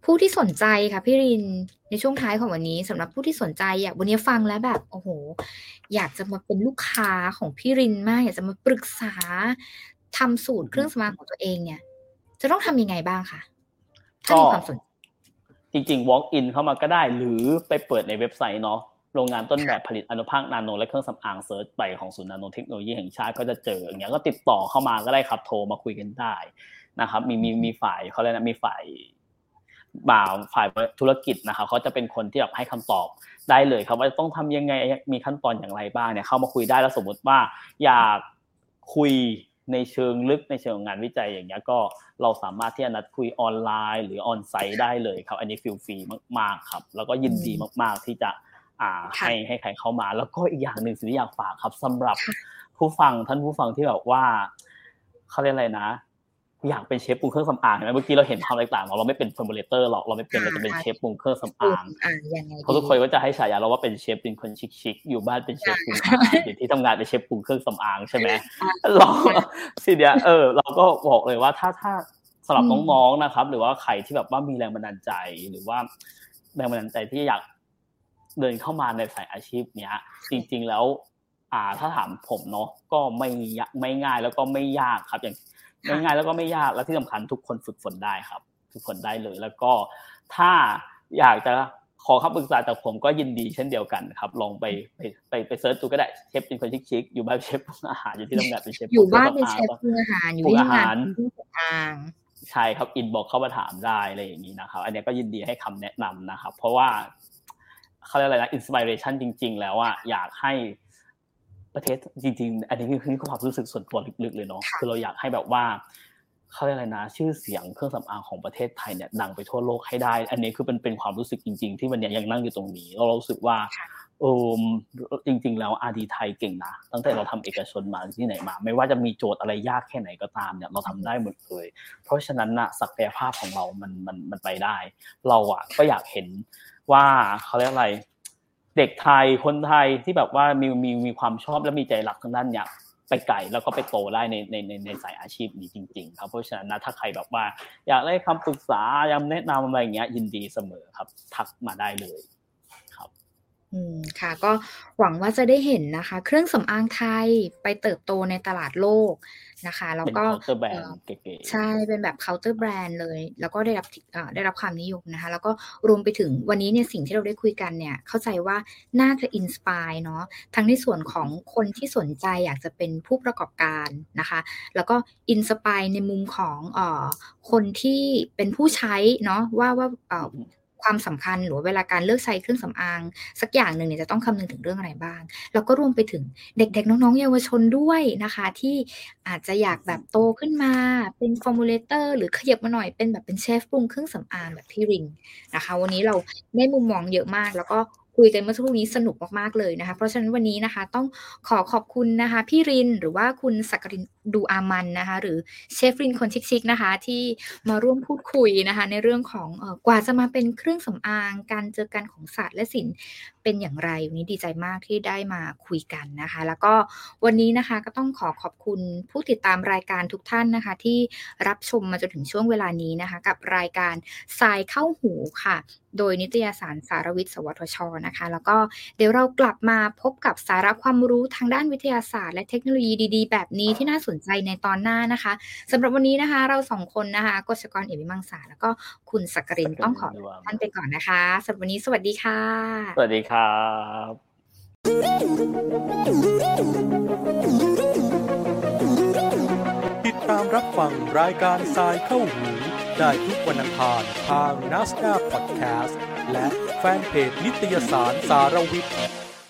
ผู้ที่สนใจค่ะพี่รินในช่วงท้ายของวันนี้สำหรับผู้ที่สนใจอยากวันนี้ฟังแล้วแบบโอ้โห อยากจะมาเป็นลูกค้าของพี่รินมาก อยากจะมาปรึกษาทำสูตรเครื่องสมางของตัวเองเนี่ย จะต้องทำยังไงบ้างคะ ถ้ามีความสนจริงๆ walk in เข้ามาก็ได้ หรือไปเปิดในเว็บไซต์เนาะโรงงานต้นแบบผลิตอนุภาคนาโนและเครื่องสำอางเซิร์ชไปของศูนย์นาโนเทคโนโลยีแห่งชาติก็จะเจออย่างเงี้ยก็ติดต่อเข้ามาก็ได้ครับโทรมาคุยกันได้นะครับ มีมีมีฝ่ายเขาเรียกนะมีฝ่ายบ่าวฝ่ายธุรกิจนะครับเขาจะเป็นคนที่แบบให้คำตอบได้เลยครับว่าต้องทำยังไงมีขั้นตอนอย่างไรบ้างเนี่ยเข้ามาคุยได้แล้วสมมติว่าอยากคุย ในเชิงลึกในเชิงงานวิจัยอย่างเงี้ยก็เราสามารถที่จะนัดคุยออนไลน์ หรือ onsite ได้เลยครับ อันนี้ feel free มากๆครับ แล้วก็ยินดีมากๆที่จะอ่าให้ให้ใครเข้ามา แล้วก็อีกอย่างหนึ่งสิ่งที่อยากฝากครับสำหรับผู้ฟังท่านผู้ฟังที่แบบว่าเขาเรียกอะไรนะ อยากเป็นเชฟปรุงเครื่องสำอางเมื่อกี้เราเห็นความแตกต่างเราไม่เป็น formulator หรอกเราไม่เป็นเราจะเป็นเชฟปรุงเครื่องสำอางเพราะทุกคนก็จะให้ฉายาเราว่าเป็นเชฟรินคนชิคๆอยู่บ้านเป็นเชฟปรุงอาหารอยู่ที่ทำงานเป็นเชฟปรุงเครื่องสำอางใช่ไหมเราสิเดียเออ เราก็บอกเลยว่าถ้าถ้าสำหรับน้องๆนะครับ หรือว่าใครที่แบบว่ามีแรงบันดาลใจหรือว่าแรงบันดาลใจที่อยากเดินเข้ามาในสายอาชีพเนี้ย จริง ๆแล้ว อ่าถ้าถามผมเนาะก็ไม่ไม่ง่ายแล้วก็ไม่ยากครับอย่าง ง่ายๆแล้วก็ไม่ยากและที่สำคัญทุกคนฝึกฝนได้ครับ ฝึกฝนได้เลย แล้วก็ถ้าอยากจะขอคำปรึกษาจากผมก็ยินดีเช่นเดียวกันครับ ลองไปไปไปไป search ดูก็ได้เชฟรินคนชิคๆอยู่บ้านเชฟปรุงอาหารอยู่ที่ทำงานเป็นเชฟอยู่บ้านเป็นเชฟปรุงอาหารอยู่ที่งานอางใช่ครับ inbox เข้ามาถามได้อะไรอย่างนี้นะครับ อันนี้ก็ยินดีให้คำแนะนำนะครับ เพราะว่าเขาเรียกอะไรนะ inspiration จริง ๆ แล้วอะอยากให้ ประเทศจริง ๆ อันนี้คือความรู้สึกส่วนตัวลึกๆเลยเนาะคือเราอยากให้แบบว่าเขาเรียกอะไรนะ ชื่อเสียงเครื่องสำอางของประเทศไทยเนี่ยดังไปทั่วโลกให้ได้ อันนี้คือเป็นเป็นความรู้สึกจริง ๆ ที่วันนี้ยังนั่งอยู่ตรงนี้ เรารู้สึกว่าเออจริง ๆ แล้วอาดีไทยเก่งนะตั้งแต่เราทำเอกชนมาที่ไหนมา ไม่ว่าจะมีโจทย์อะไรยากแค่ไหนก็ตามเนี่ยเราทำได้หมดเลย เพราะฉะนั้นนะศักยภาพของเรามันมันมันไปได้ เราอะก็อยากเห็นว่าเขาเรียกอะไร เด็กไทยคนไทยที่แบบว่ามีมีมีความชอบและมีใจรักทางด้านเนี้ยไปไก่แล้วก็ไปโตได้ในในในในสายอาชีพนี้จริง ๆ ครับ เพราะฉะนั้นนะถ้าใครแบบว่า อยากได้คำปรึกษาอยากแนะนำอะไรอย่างเงี้ยยินดีเสมอครับ ทักมาได้เลย อืมค่ะ ก็หวังว่าจะได้เห็นนะคะ เครื่องสำอางไทยไปเติบโตในตลาดโลกนะคะ แล้วก็แบรนด์เก๋ๆใช่เป็นแบบเคาน์เตอร์แบรนด์เลย แล้วก็ได้รับได้รับความนิยมนะคะ แล้วก็รวมไปถึงวันนี้เนี่ยสิ่งที่เราได้คุยกันเนี่ย เข้าใจว่าน่าจะ inspire เนาะทั้งในส่วนของคนที่สนใจอยากจะเป็นผู้ประกอบการนะคะ แล้วก็ inspire ในมุมของอคนที่เป็นผู้ใช้เนาะว่าว่า ความสำคัญหรือเวลาการเลือกใช้เครื่องสำอาง สักอย่างหนึ่งเนี่ยจะต้องคำนึงถึงเรื่องอะไรบ้าง แล้วก็รวมไปถึงเด็กๆ น้องๆ เยาวชนด้วยนะคะ ที่อาจจะอยากแบบโตขึ้นมาเป็น formulator หรือขยับมาหน่อยเป็นแบบเป็นเชฟปรุงเครื่องสำอางแบบพี่รินนะคะ วันนี้เราได้มุมมองเยอะมากแล้วก็ คุยกันเมื่อสักครู่นี้สนุกมากๆเลยนะคะ เพราะฉะนั้นวันนี้นะคะต้องขอขอบคุณนะคะพี่รินหรือว่าคุณสักรินดูอามันนะคะ หรือเชฟรินคนชิคๆนะคะ ที่มาร่วมพูดคุยนะคะ ในเรื่องของกว่าจะมาเป็นเครื่องสำอาง การเจอกันของศาสตร์และศิลป์ เป็นอย่างไรวันนี้ดีใจมากที่ได้มาคุยกันนะคะ แล้วก็วันนี้นะคะก็ต้องขอขอบคุณผู้ติดตามรายการทุกท่านนะคะ ที่รับชมมาจนถึงช่วงเวลานี้นะคะ กับรายการทรายเข้าหูค่ะ โดยนิตยสารสารวิทย์ สวทชนะคะ แล้วก็เดี๋ยวเรากลับมาพบกับสาระความรู้ทางด้านวิทยาศาสตร์ และเทคโนโลยีดีๆ แบบนี้ที่น่าสนใจในตอนหน้านะคะสำหรับวันนี้นะคะ เราสองคนนะคะกศกรเอวิมังสาแล้วก็คุณสักกรินต้องขอท่านไปก่อนนะคะสำหรับวันนี้สวัสดีค่ะ สวัสดีครับติดตามรับฟังรายการทรายเข้าหูได้ทุกวันอังคารทาง n a s d a พอดแคสต์และแฟนเพจนิตยสารสารวิทย์